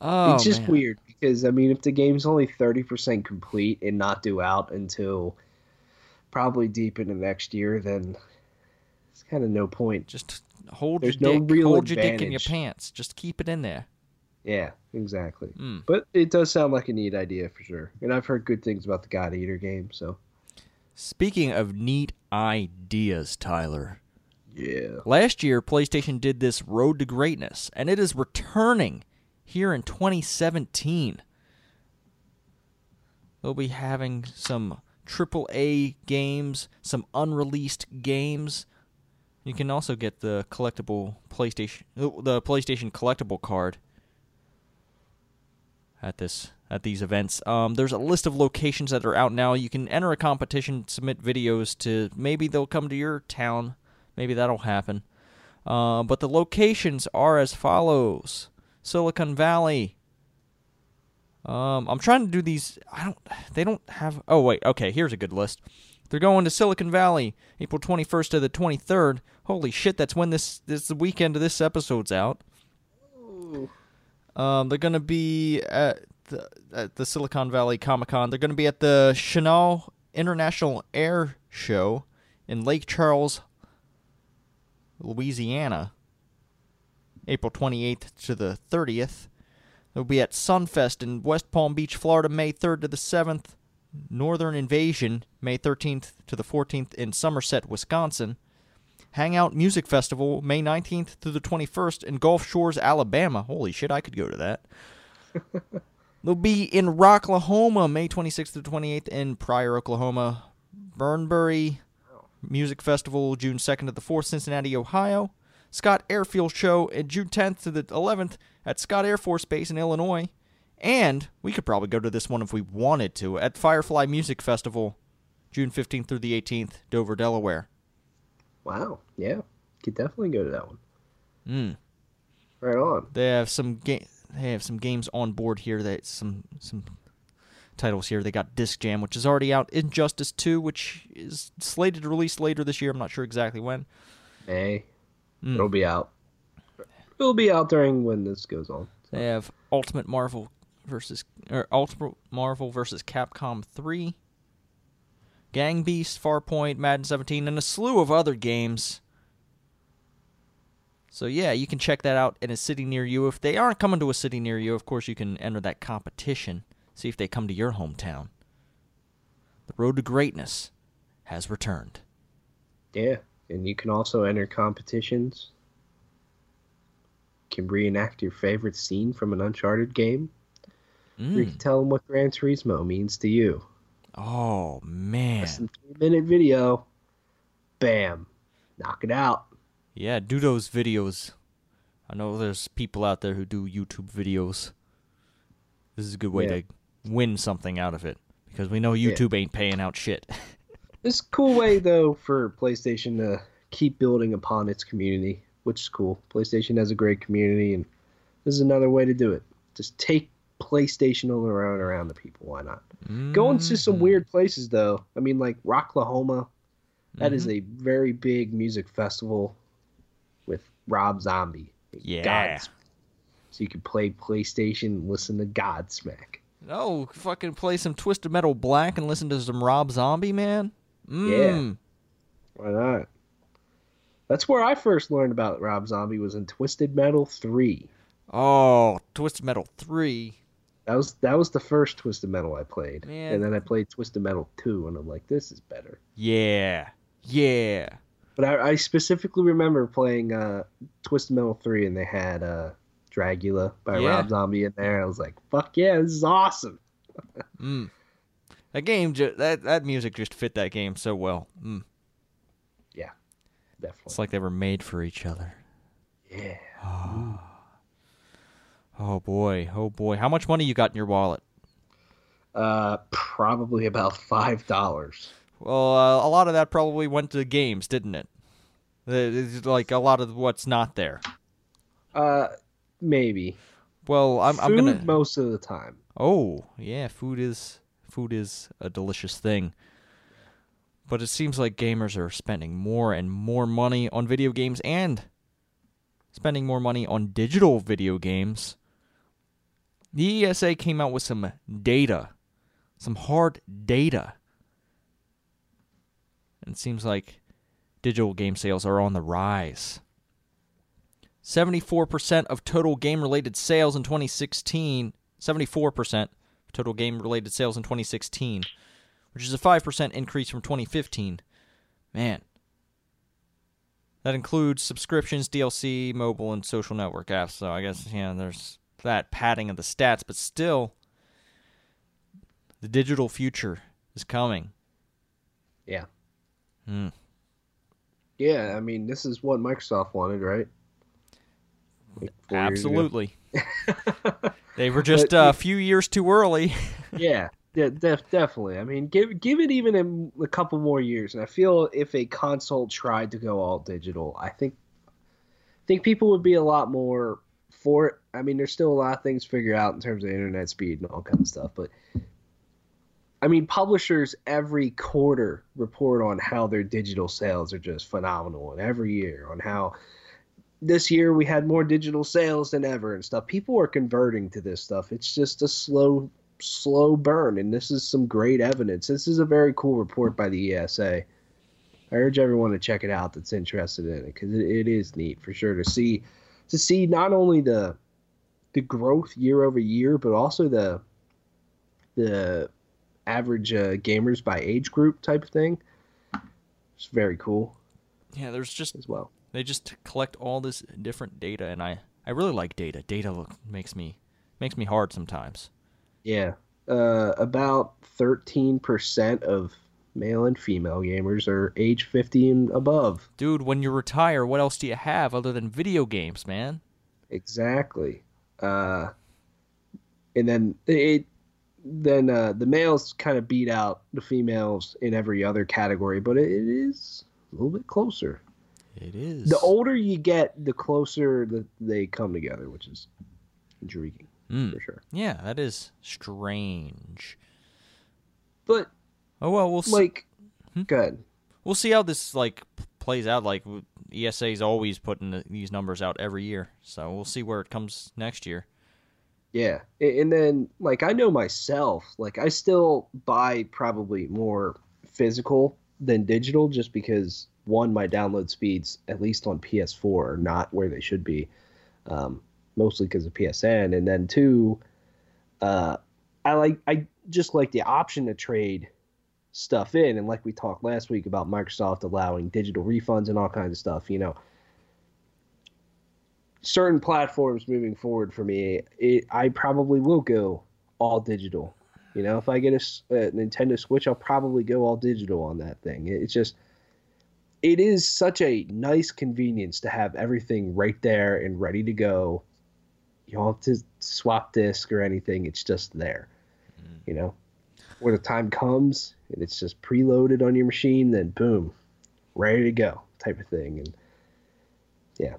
Oh, it's just man. weird because I mean, if the game's only thirty percent complete and not due out until probably deep into next year, then kind of no point. Just hold There's your no dick. real hold your dick in your pants. Just keep it in there. Yeah, exactly. Mm. But it does sound like a neat idea for sure, and I've heard good things about the God Eater game. So Speaking of neat ideas, Tyler. yeah, Last year, PlayStation did this Road to Greatness, and it is returning here in 2017. They'll be having some AAA games, some unreleased games. You can also get the collectible PlayStation, the PlayStation collectible card at this at these events. Um, there's a list of locations that are out now. You can enter a competition, submit videos to. Maybe they'll come to your town. Maybe that'll happen. Uh, but the locations are as follows: Silicon Valley. Um, I'm trying to do these. I don't. They don't have. Oh wait. Okay. Here's a good list. They're going to Silicon Valley, April 21st to the 23rd. Holy shit! That's when this this is the weekend of this episode's out. Um, they're gonna be at the, at the Silicon Valley Comic Con. They're gonna be at the Chennault International Air Show in Lake Charles, Louisiana, April 28th to the 30th. They'll be at Sunfest in West Palm Beach, Florida, May 3rd to the 7th. Northern Invasion, May 13th to the 14th in Somerset, Wisconsin. Hangout Music Festival, May 19th through the 21st in Gulf Shores, Alabama. Holy shit, I could go to that. *laughs* They'll be in Rocklahoma, May 26th to 28th in Pryor, Oklahoma. Bunbury Music Festival, June 2nd to the 4th, Cincinnati, Ohio. Scott Airfield Show, in June 10th to the 11th at Scott Air Force Base in Illinois. And we could probably go to this one if we wanted to at Firefly Music Festival, June 15th through the 18th, Dover, Delaware. Wow, yeah, could definitely go to that one. Mm. Right on. They have some ga- They have some games on board here. That some some titles here. They got Disc Jam, which is already out. Injustice Two, which is slated to release later this year. I'm not sure exactly when. May Mm. it'll be out. It'll be out during when this goes on. They have Ultimate Marvel versus or Ultimate Marvel versus Capcom 3, Gang Beast, Farpoint, Madden 17, and a slew of other games. So yeah, you can check that out in a city near you. If they aren't coming to a city near you, of course you can enter that competition. See if they come to your hometown. The road to greatness has returned. Yeah, and you can also enter competitions. Can reenact your favorite scene from an Uncharted game. Or you Mm. can tell them what Gran Turismo means to you. Oh man. Less than three minute video. Bam. Knock it out. Yeah, do those videos. I know there's people out there who do YouTube videos. This is a good way Yeah. to win something out of it because we know YouTube ain't paying out shit. *laughs* It's a cool way though for PlayStation to keep building upon its community which is cool. PlayStation has a great community, and this is another way to do it. Just take PlayStation all around around the people. Why not? Going to some Mhm. weird places though. I mean, like Rocklahoma. That is Mhm. a very big music festival with Rob Zombie. Yeah. Gods. So you can play PlayStation, listen to Godsmack. Oh, fucking play some Twisted Metal Black and listen to some Rob Zombie, man. Mm. Why not? That's where I first learned about Rob Zombie was in Twisted Metal 3. Oh, Twisted Metal 3. That was that was the first Twisted Metal I played. Man. And then I played Twisted Metal 2 and I'm like, this is better. Yeah. Yeah. But I, I specifically remember playing uh, Twisted Metal 3 and they had uh, Dragula by Yeah. Rob Zombie in there. I was like, fuck yeah, this is awesome. *laughs* Mm. That game, ju- that that music just fit that game so well. Mm. Definitely. It's like they were made for each other. yeah. Oh boy, oh boy. How much money you got in your wallet? Uh, probably about $5. Well, uh, a lot of that probably went to games, didn't it? It's like a lot of what's not there. Uh, maybe. Well, I'm, I'm gonna. most of the time. Oh, yeah, food is food is a delicious thing. But it seems like gamers are spending more and more money on video games and spending more money on digital video games. The ESA came out with some data, some hard data. And it seems like digital game sales are on the rise. 74% of total game related sales in 2016, 74% of total game related sales in 2016, which is a 5% increase from 2015. Man. That includes subscriptions, DLC, mobile, and social network apps. So I guess, yeah, there's that padding of the stats, but still, the digital future is coming. Yeah. Hmm. Yeah, I mean, this is what Microsoft wanted, right? Like four years ago. Absolutely. *laughs* they were just uh, a few years too early. *laughs* yeah, de- def- definitely. I mean, give give it even a, a couple more years, and I feel if a console tried to go all digital, I think think people would be a lot more for it. I mean, there's still a lot of things to figure out in terms of internet speed and all kind of stuff, but I mean, publishers every quarter report on how their digital sales are just phenomenal, and every year on how this year we had more digital sales than ever and stuff. People are converting to this stuff. It's just a slow, slow burn, and this is some great evidence. This is a very cool report by the ESA. I urge everyone to check it out that's interested in it because it, it is neat for sure to see to see not only the the growth year over year, but also the the average uh, gamers by age group type of thing. It's very cool yeah, there's just as well. they just collect all this different data, and I I really like data. Data look, makes me makes me hard sometimes. Yeah. Uh, about 13% of male and female gamers are age 50 and above. Dude, when you retire, what else do you have other than video games, man? Exactly. Uh, and then it then uh, the males kind of beat out the females in every other category, but it, it is a little bit closer. It is. The older you get, the closer that they come together, which is intriguing Mm. for sure. Yeah, that is strange. But Oh well, we'll see. like, Hmm? good. we'll see how this like plays out. Like ESA is always putting the, these numbers out every year, so we'll see where it comes next year. Yeah. And then like I know myself, like I still buy probably more physical than digital just because one my download speeds at least on PS4 are not where they should be. Um, mostly because of PSN and then two uh I like I just like the option to trade stuff in and like we talked last week about Microsoft allowing digital refunds and all kinds of stuff, you know certain platforms moving forward for me, it, I probably will go all digital. You know, if I get a Nintendo Switch, I'll probably go all digital on that thing. It's just, it is such a nice convenience to have everything right there and ready to go. You don't have to swap disk or anything. It's just there. Mm-hmm. You know, when the time comes and it's just preloaded on your machine, then boom, ready to go type of thing. And yeah,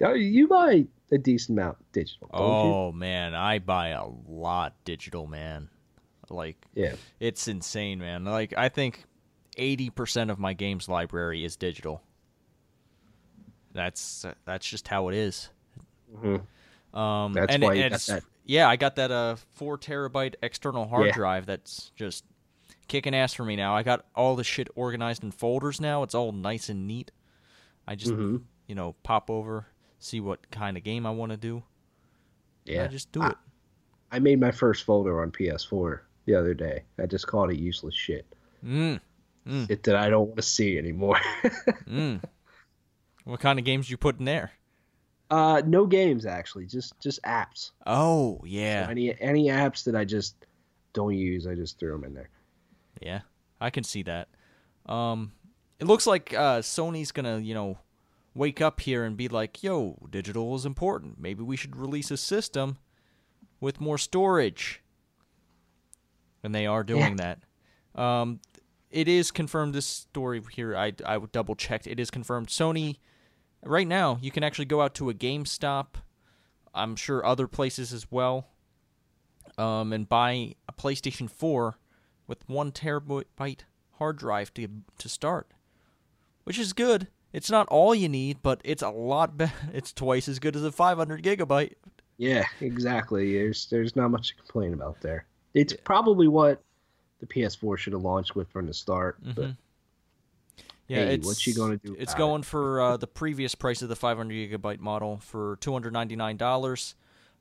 Oh, You buy a decent amount digital, Oh man, I buy a lot digital, man. Like? Yeah. it's insane, man. Like I think 80% of my games library is digital. That's that's just how it is. Mhm. Um, That's and why you and got that. Yeah, I got that uh four terabyte external hard Yeah. drive. That's just kicking ass for me now. I got all the shit organized in folders now. It's all nice and neat. I just Mhm. you know pop over, see what kind of game I want to do. Yeah. I just do I- it. I made my first folder on PS4 the other day. I just called it useless shit. Mm, It that I don't want to see anymore. *laughs* mm. What kind of games you put in there? uh, no games actually, just just apps. Oh So yeah, any any apps that I just don't use, I just threw them in there. Yeah, I can see that. Um, it looks like uh, Sony's gonna, you know, wake up here and be like, "Yo, digital is important. Maybe we should release a system with more storage." And they are doing that. Um, it is confirmed. This story here, I I double checked. It is confirmed. Sony, right now, you can actually go out to a GameStop. I'm sure other places as well. Um, and buy a PlayStation 4 with one terabyte hard drive to to start, which is good. It's not all you need, but it's a lot better. *laughs* It's twice as good as a 500 gigabyte. Yeah, exactly. There's there's not much to complain about there. It's probably what the PS4 should have launched with from the start. But Mhm. Yeah, Hey, what you gonna do It's going for uh, the previous price of the 500 gigabyte model for 299 dollars.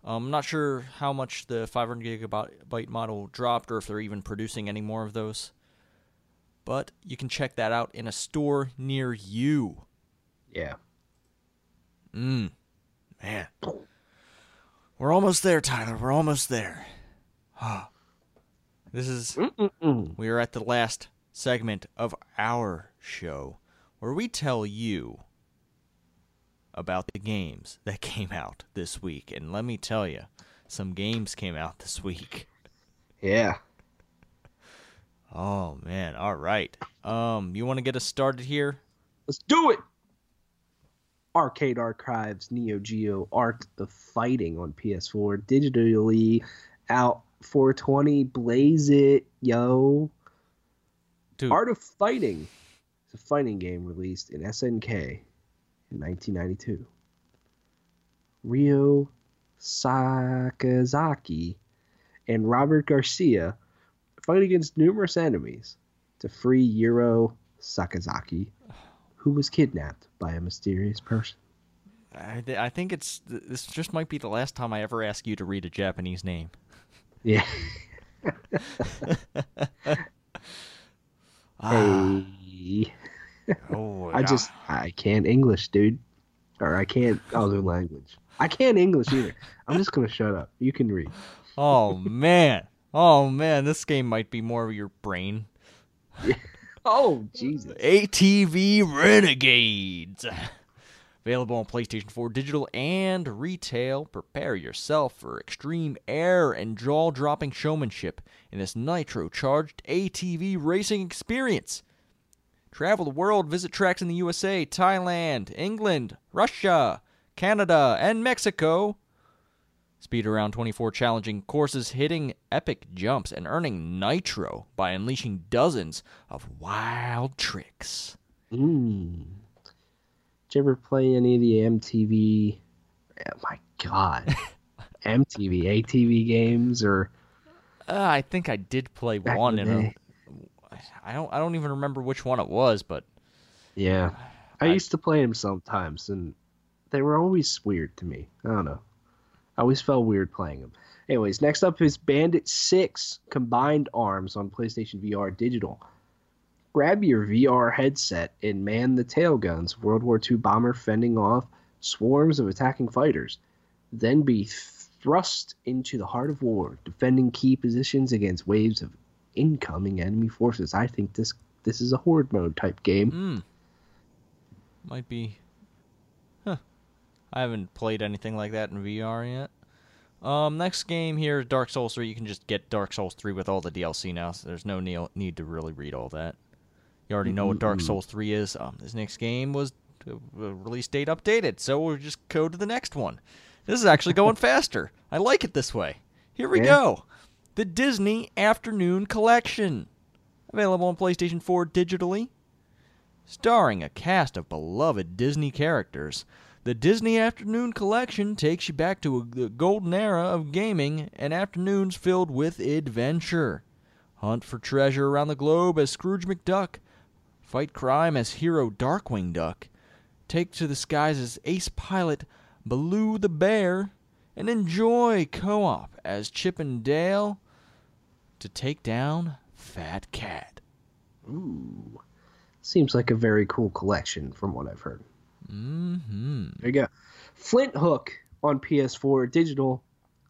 Um, I'm not sure how much the 500 gigabyte model dropped, or if they're even producing any more of those. But you can check that out in a store near you. yeah, Mm. Man. We're almost there, Tyler. We're almost there. this is Mm-mm-mm. we are at the last segment of our show where we tell you about the games that *laughs* came out this week. And let me tell you, some games came out this week. yeah. Oh man, all right. Um, you want to get us started here? Let's do it. Arcade Archives Neo Geo Art of Fighting on PS4 digitally out 420 blaze it yo Dude, Art of Fighting is a fighting game released in SNK in 1992 Ryo Sakazaki and Robert Garcia fight against numerous enemies to free Euro Sakazaki who was kidnapped by a mysterious person. I, th- I think it's th- this just might be the last time I ever ask you to read a Japanese name. yeah. *laughs* Ah, hey oh, *laughs* I just I can't English, dude. Or I can't other language. I can't English either. I'm just gonna shut up. You can read. Oh *laughs* man. Oh man, this game might be more of your brain. *laughs* Oh Jesus. ATV Renegades. Available on PlayStation 4 digital and retail. Prepare yourself for extreme air and jaw dropping showmanship in this nitro charged ATV racing experience. Travel the world, visit tracks in the USA, Thailand, England, Russia, Canada, and Mexico. Speed around 24 challenging courses, hitting epic jumps, and earning nitro by unleashing dozens of wild tricks. Mm. Did you ever play any of the MTV? Oh my God. *laughs* MTV, ATV games or Uh, I think I did play Back one in in. I don't. I don't even remember which one it was, but yeah. I, I- used to play them sometimes, and they were always weird to me. I don't know. I always felt weird playing them. Anyways, next up is Bandit 6 Combined Arms on PlayStation VR Digital. Grab your VR headset and man the tail guns, World War II bomber fending off swarms of attacking fighters. Then be thrust into the heart of war, defending key positions against waves of incoming enemy forces. I think this this is a horde mode type game. mm, might be. Huh. I haven't played anything like that in VR yet. Um, next game here is Dark Souls 3. You can just get Dark Souls 3 with all the DLC now, so there's no need to really read all that. You already know what Dark Souls 3 is. Um, this next game was uh, release date updated. So we'll just go to the next one. This is actually going *laughs* faster. I like it this way. Here we Yeah. go. The Disney Afternoon Collection. Available on PlayStation 4 digitally. Starring a cast of beloved Disney characters, the Disney Afternoon Collection takes you back to the golden era of gaming and afternoons filled with adventure. Hunt for treasure around the globe as Scrooge McDuck. Fight crime as hero Darkwing Duck. Take to the skies as ace pilot Baloo the Bear. And enjoy co op as Chip and Dale to take down Fat Cat. Ooh. Seems like a very cool collection from what I've heard. Mm hmm There you go. Flinthook on PS4 digital.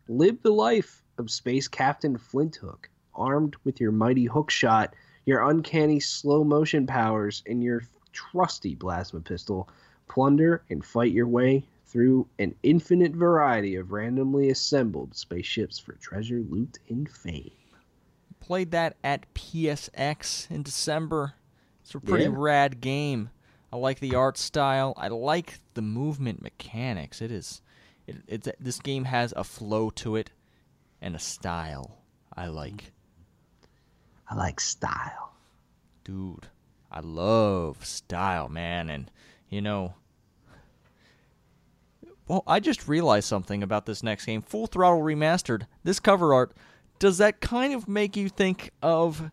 Live the life of Space Captain Flinthook, armed with your mighty hook shot, your uncanny slow motion powers, and your trusty plasma pistol. Plunder and fight your way through an infinite variety of randomly assembled spaceships for treasure, loot, and fame. Played that at PSX in December. It's a pretty Yeah. rad game. I like the art style. I like the movement mechanics. It is, it, it's this game has a flow to it, and a style I like. I like style. dude i love style man and you know well i just realized something about this next game full throttle remastered this cover art does that kind of make you think of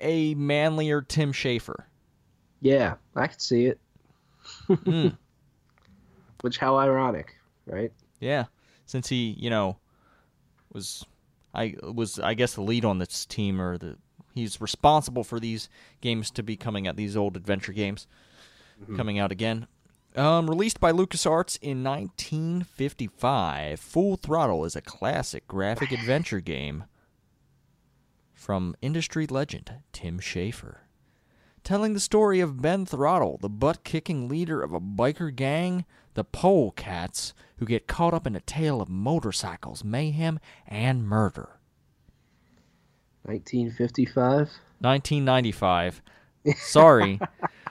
a manlier tim schafer Yeah, I can see it. Mm. *laughs* Which, how ironic, right? yeah since he you know was i was i guess the lead on this team or the he's responsible for these games to be coming out these old adventure games coming out again um, released by LucasArts in 1955, Full Throttle is a classic graphic adventure game from industry legend Tim Schafer. Telling the story of Ben Throttle, the butt kicking leader of a biker gang, the Pole Cats, who get caught up in a tale of motorcycles, mayhem, and murder. 1955. 1995. Sorry.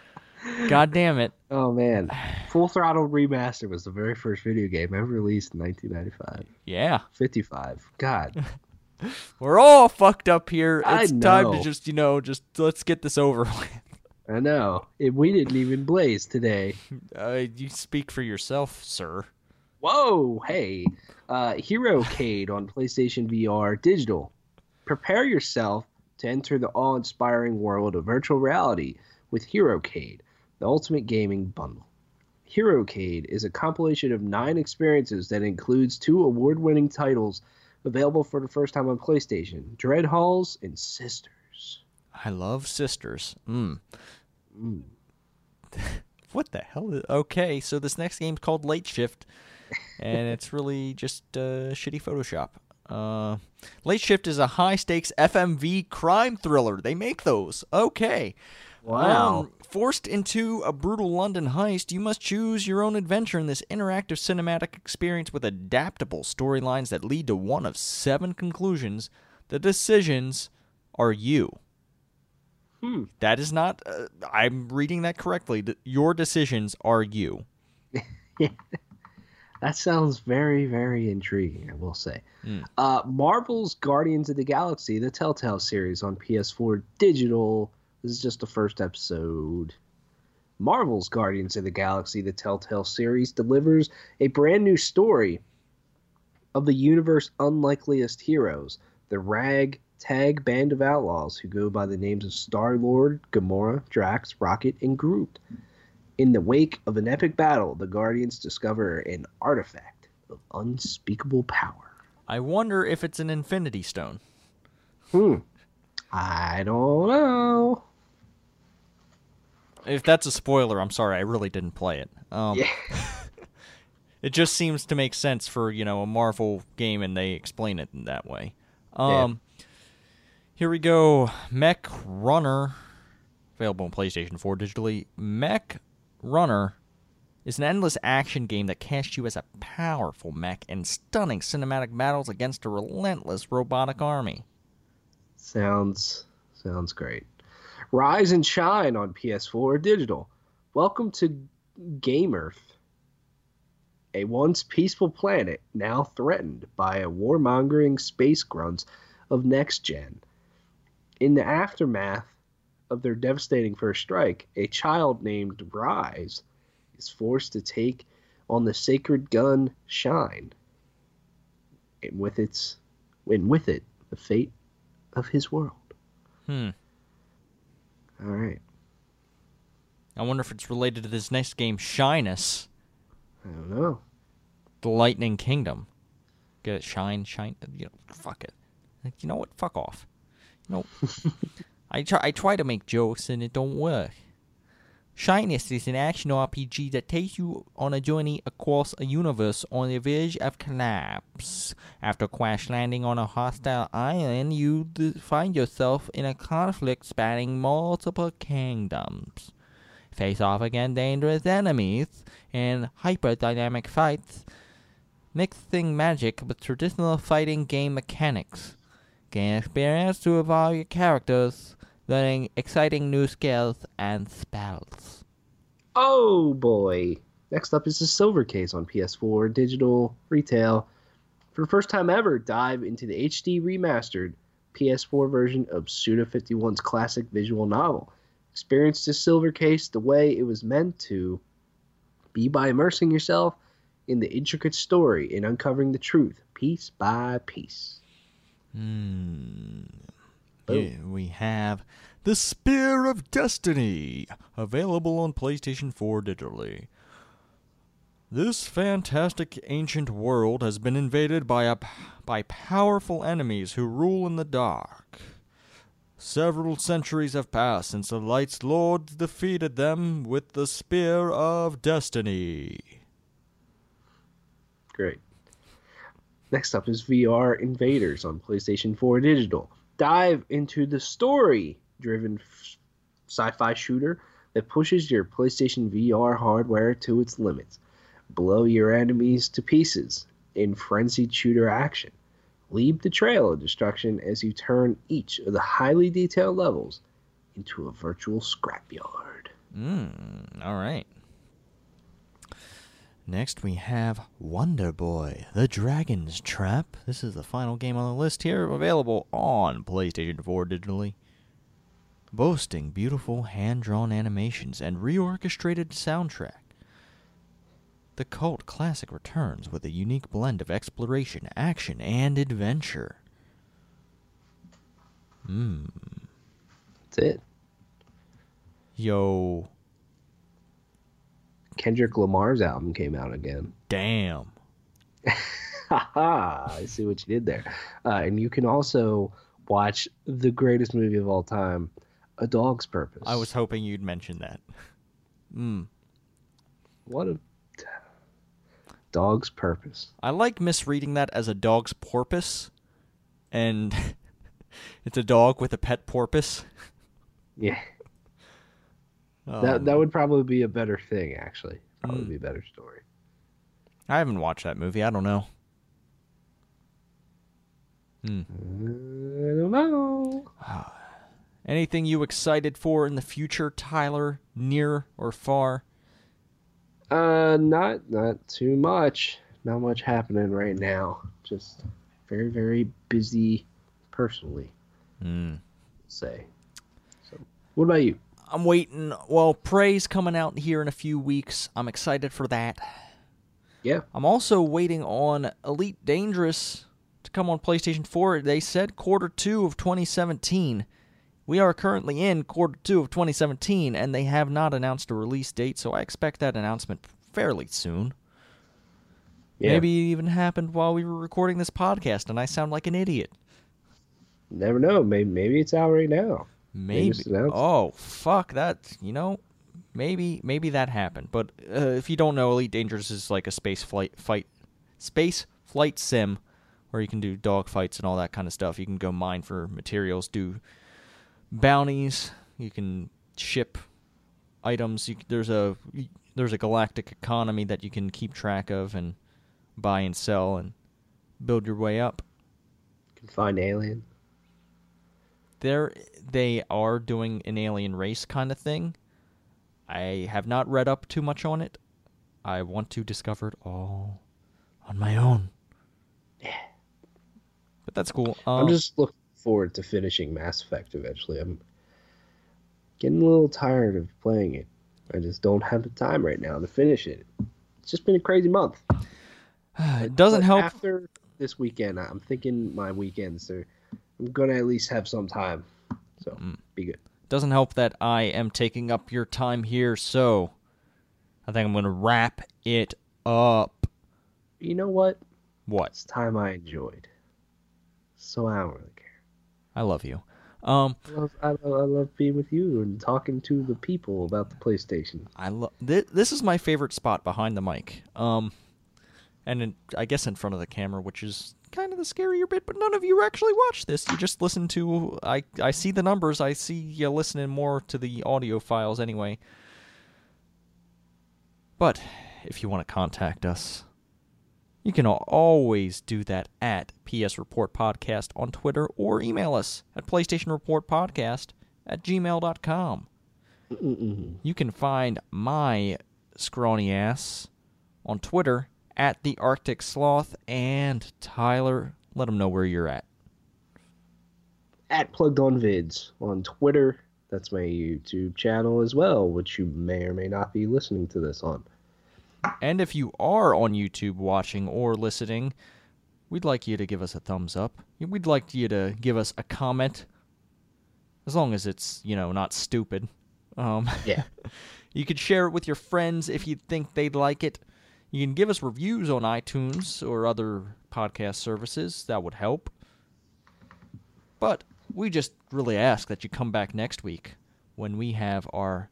*laughs* God damn it. Oh man, *sighs* Full Throttle Remaster was the very first video game ever released in 1995. Yeah. 55. God, *laughs* We're all fucked up here. It's time to just, you know, just let's get this over *laughs* with. I know. It, we didn't even blaze today. *laughs* Uh, you speak for yourself, sir. Whoa, hey, uh, Herocade on PlayStation VR digital. Prepare yourself to enter the awe-inspiring world of virtual reality with Herocade, the ultimate gaming bundle. Herocade is a compilation of nine experiences that includes two award-winning titles available for the first time on PlayStation: Dread Halls and Sisters. I love sisters. Mm. Mm. *laughs* What the hell? Is... Okay, so this next game's called Late Shift, and *laughs* it's really just uh, shitty Photoshop. Uh, Late Shift is a high stakes FMV crime thriller. They make those. Okay. Wow. Um, forced into a brutal London heist, you must choose your own adventure in this interactive cinematic experience with adaptable storylines that lead to one of seven conclusions. The decisions are you. Hmm. That is not. Uh, I'm reading that correctly. Your decisions are you. *laughs* That sounds very, very intriguing, I will say. Mm. Uh, Marvel's Guardians of the Galaxy, the Telltale series on PS4 digital. This is just the first episode. Marvel's Guardians of the Galaxy, the Telltale series, delivers a brand new story of the universe's unlikeliest heroes, the ragtag band of outlaws who go by the names of Star Lord, Gamora, Drax, Rocket, and Groot. In the wake of an epic battle, the Guardians discover an artifact of unspeakable power. I wonder if it's an Infinity Stone. Hmm. I don't know. If that's a spoiler, I'm sorry. I really didn't play it. Um, Yeah. *laughs* It just seems to make sense for you know a Marvel game, and they explain it in that way. Um, here we go. Mech Runner, available on PlayStation 4 digitally. Mech Runner is an endless action game that casts you as a powerful mech in stunning cinematic battles against a relentless robotic army. Sounds sounds great. Rise and Shine on PS4 digital. Welcome to Gamearth, a once peaceful planet now threatened by a warmongering space grunts of next gen. In the aftermath of their devastating first strike, a child named Rise is forced to take on the sacred gun Shine, and with its and with it the fate of his world. Hmm. All right. I wonder if it's related to this next game, Shiness, I don't know. the Lightning Kingdom. Get it? Shine, shine. Uh, you know, fuck it. Like, You know what? Fuck off. You know, *laughs* I try. I try to make jokes and it don't work. Shiness is an action RPG that takes you on a journey across a universe on the verge of collapse. After crash landing on a hostile island, you find yourself in a conflict spanning multiple kingdoms. Face off against dangerous enemies in hyper dynamic fights, mixing magic with traditional fighting game mechanics. Gain experience to evolve your characters, learning exciting new skills and spells. Oh boy. Next up is the Silver Case on PS4 digital retail. For the first time ever, dive into the HD remastered PS4 version of Suda 51's classic visual novel. Experience the Silver Case the way it was meant to be by immersing yourself in the intricate story and uncovering the truth piece by piece. Hmm. Yeah, we have The Spear of Destiny, available on PlayStation 4 digitally. This fantastic ancient world has been invaded by a by powerful enemies who rule in the dark. Several centuries have passed since the Light's Lord defeated them with the Spear of Destiny. Great. Next up is VR Invaders on PlayStation 4 Digital. Dive into the story driven sci fi shooter that pushes your PlayStation VR hardware to its limits. Blow your enemies to pieces in frenzied shooter action. Leave the trail of destruction as you turn each of the highly detailed levels into a virtual scrapyard. Mm, all right. Next, we have Wonder Boy, The Dragon's Trap. This is the final game on the list here, available on PlayStation 4 digitally. Boasting beautiful hand drawn animations and reorchestrated soundtrack. The cult classic returns with a unique blend of exploration, action, and adventure. Hmm. That's it. Yo, Kendrick Lamar's album came out again. damn. *laughs* I see what you did there. Uh, and you can also watch the greatest movie of all time, A Dog's Purpose. I was hoping you'd mention that. Hmm. What a Dog's Purpose. I like misreading that as a dog's porpoise, and *laughs* it's a dog with a pet porpoise. Yeah, Um, that that would probably be a better thing. Actually, probably Mm. be a better story. I haven't watched that movie. I don't know. Hmm. I don't know. Anything you excited for in the future, Tyler? Near or far? Uh, not not too much. Not much happening right now. Just very very busy personally. Hmm. Say. So, what about you? I'm waiting. Well, Prey's coming out here in a few weeks. I'm excited for that. Yeah. I'm also waiting on Elite Dangerous to come on PlayStation 4. They said quarter two of 2017. We are currently in quarter two of 2017, and they have not announced a release date, so I expect that announcement fairly soon. Yeah. Maybe it even happened while we were recording this podcast, and I sound like an idiot. Never know. Maybe maybe it's out right now. Maybe. just announced it. Oh, fuck that. You know, maybe maybe that happened. But uh, if you don't know, Elite Dangerous is like a space flight fight, space flight sim, where you can do dog fights and all that kind of stuff. You can go mine for materials, do bounties. You can ship items. You, there's a there's a galactic economy that you can keep track of and buy and sell and build your way up. Can find alien. They're they are doing an alien race kind of thing. I have not read up too much on it. I want to discover it all on my own. Yeah. But that's cool. Um, I'm just looking forward to finishing Mass Effect eventually. I'm getting a little tired of playing it. I just don't have the time right now to finish it. It's just been a crazy month. *sighs* it doesn't But help. After this weekend, I'm thinking my weekends are. I'm gonna at least have some time. So Mm. be good. doesn't help that I am taking up your time here, so I think I'm going to wrap it up. You know what? What? It's time I enjoyed. So I don't really care. I love you. Um, I love, I love, I love being with you and talking to the people about the PlayStation. I love th- this is my favorite spot behind the mic. Um, and in, I guess in front of the camera, which is kind of the scarier bit. But none of you actually watch this. You just listen to. I I see the numbers. I see you listening more to the audio files anyway. But if you want to contact us, you can always do that at PS Report Podcast on Twitter or email us at PlayStation Report Podcast at gmail.com. Mm-mm. You can find my scrawny ass on Twitter at the Arctic Sloth and Tyler. Let them know where you're at. At Plugged On Vids on Twitter. That's my YouTube channel as well, which you may or may not be listening to this on. And if you are on YouTube watching or listening, we'd like you to give us a thumbs up. We'd like you to give us a comment, as long as it's you know not stupid. Um, Yeah. *laughs* you could share it with your friends if you think they'd like it. You can give us reviews on iTunes or other podcast services. That would help. But we just really ask that you come back next week when we have our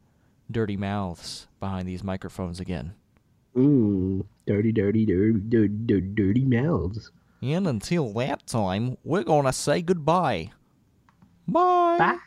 dirty mouths behind these microphones again. Dirty, dirty, dirty, dirty, dirty, dirty mouths. And until that time, we're going to say goodbye. Bye. Bye.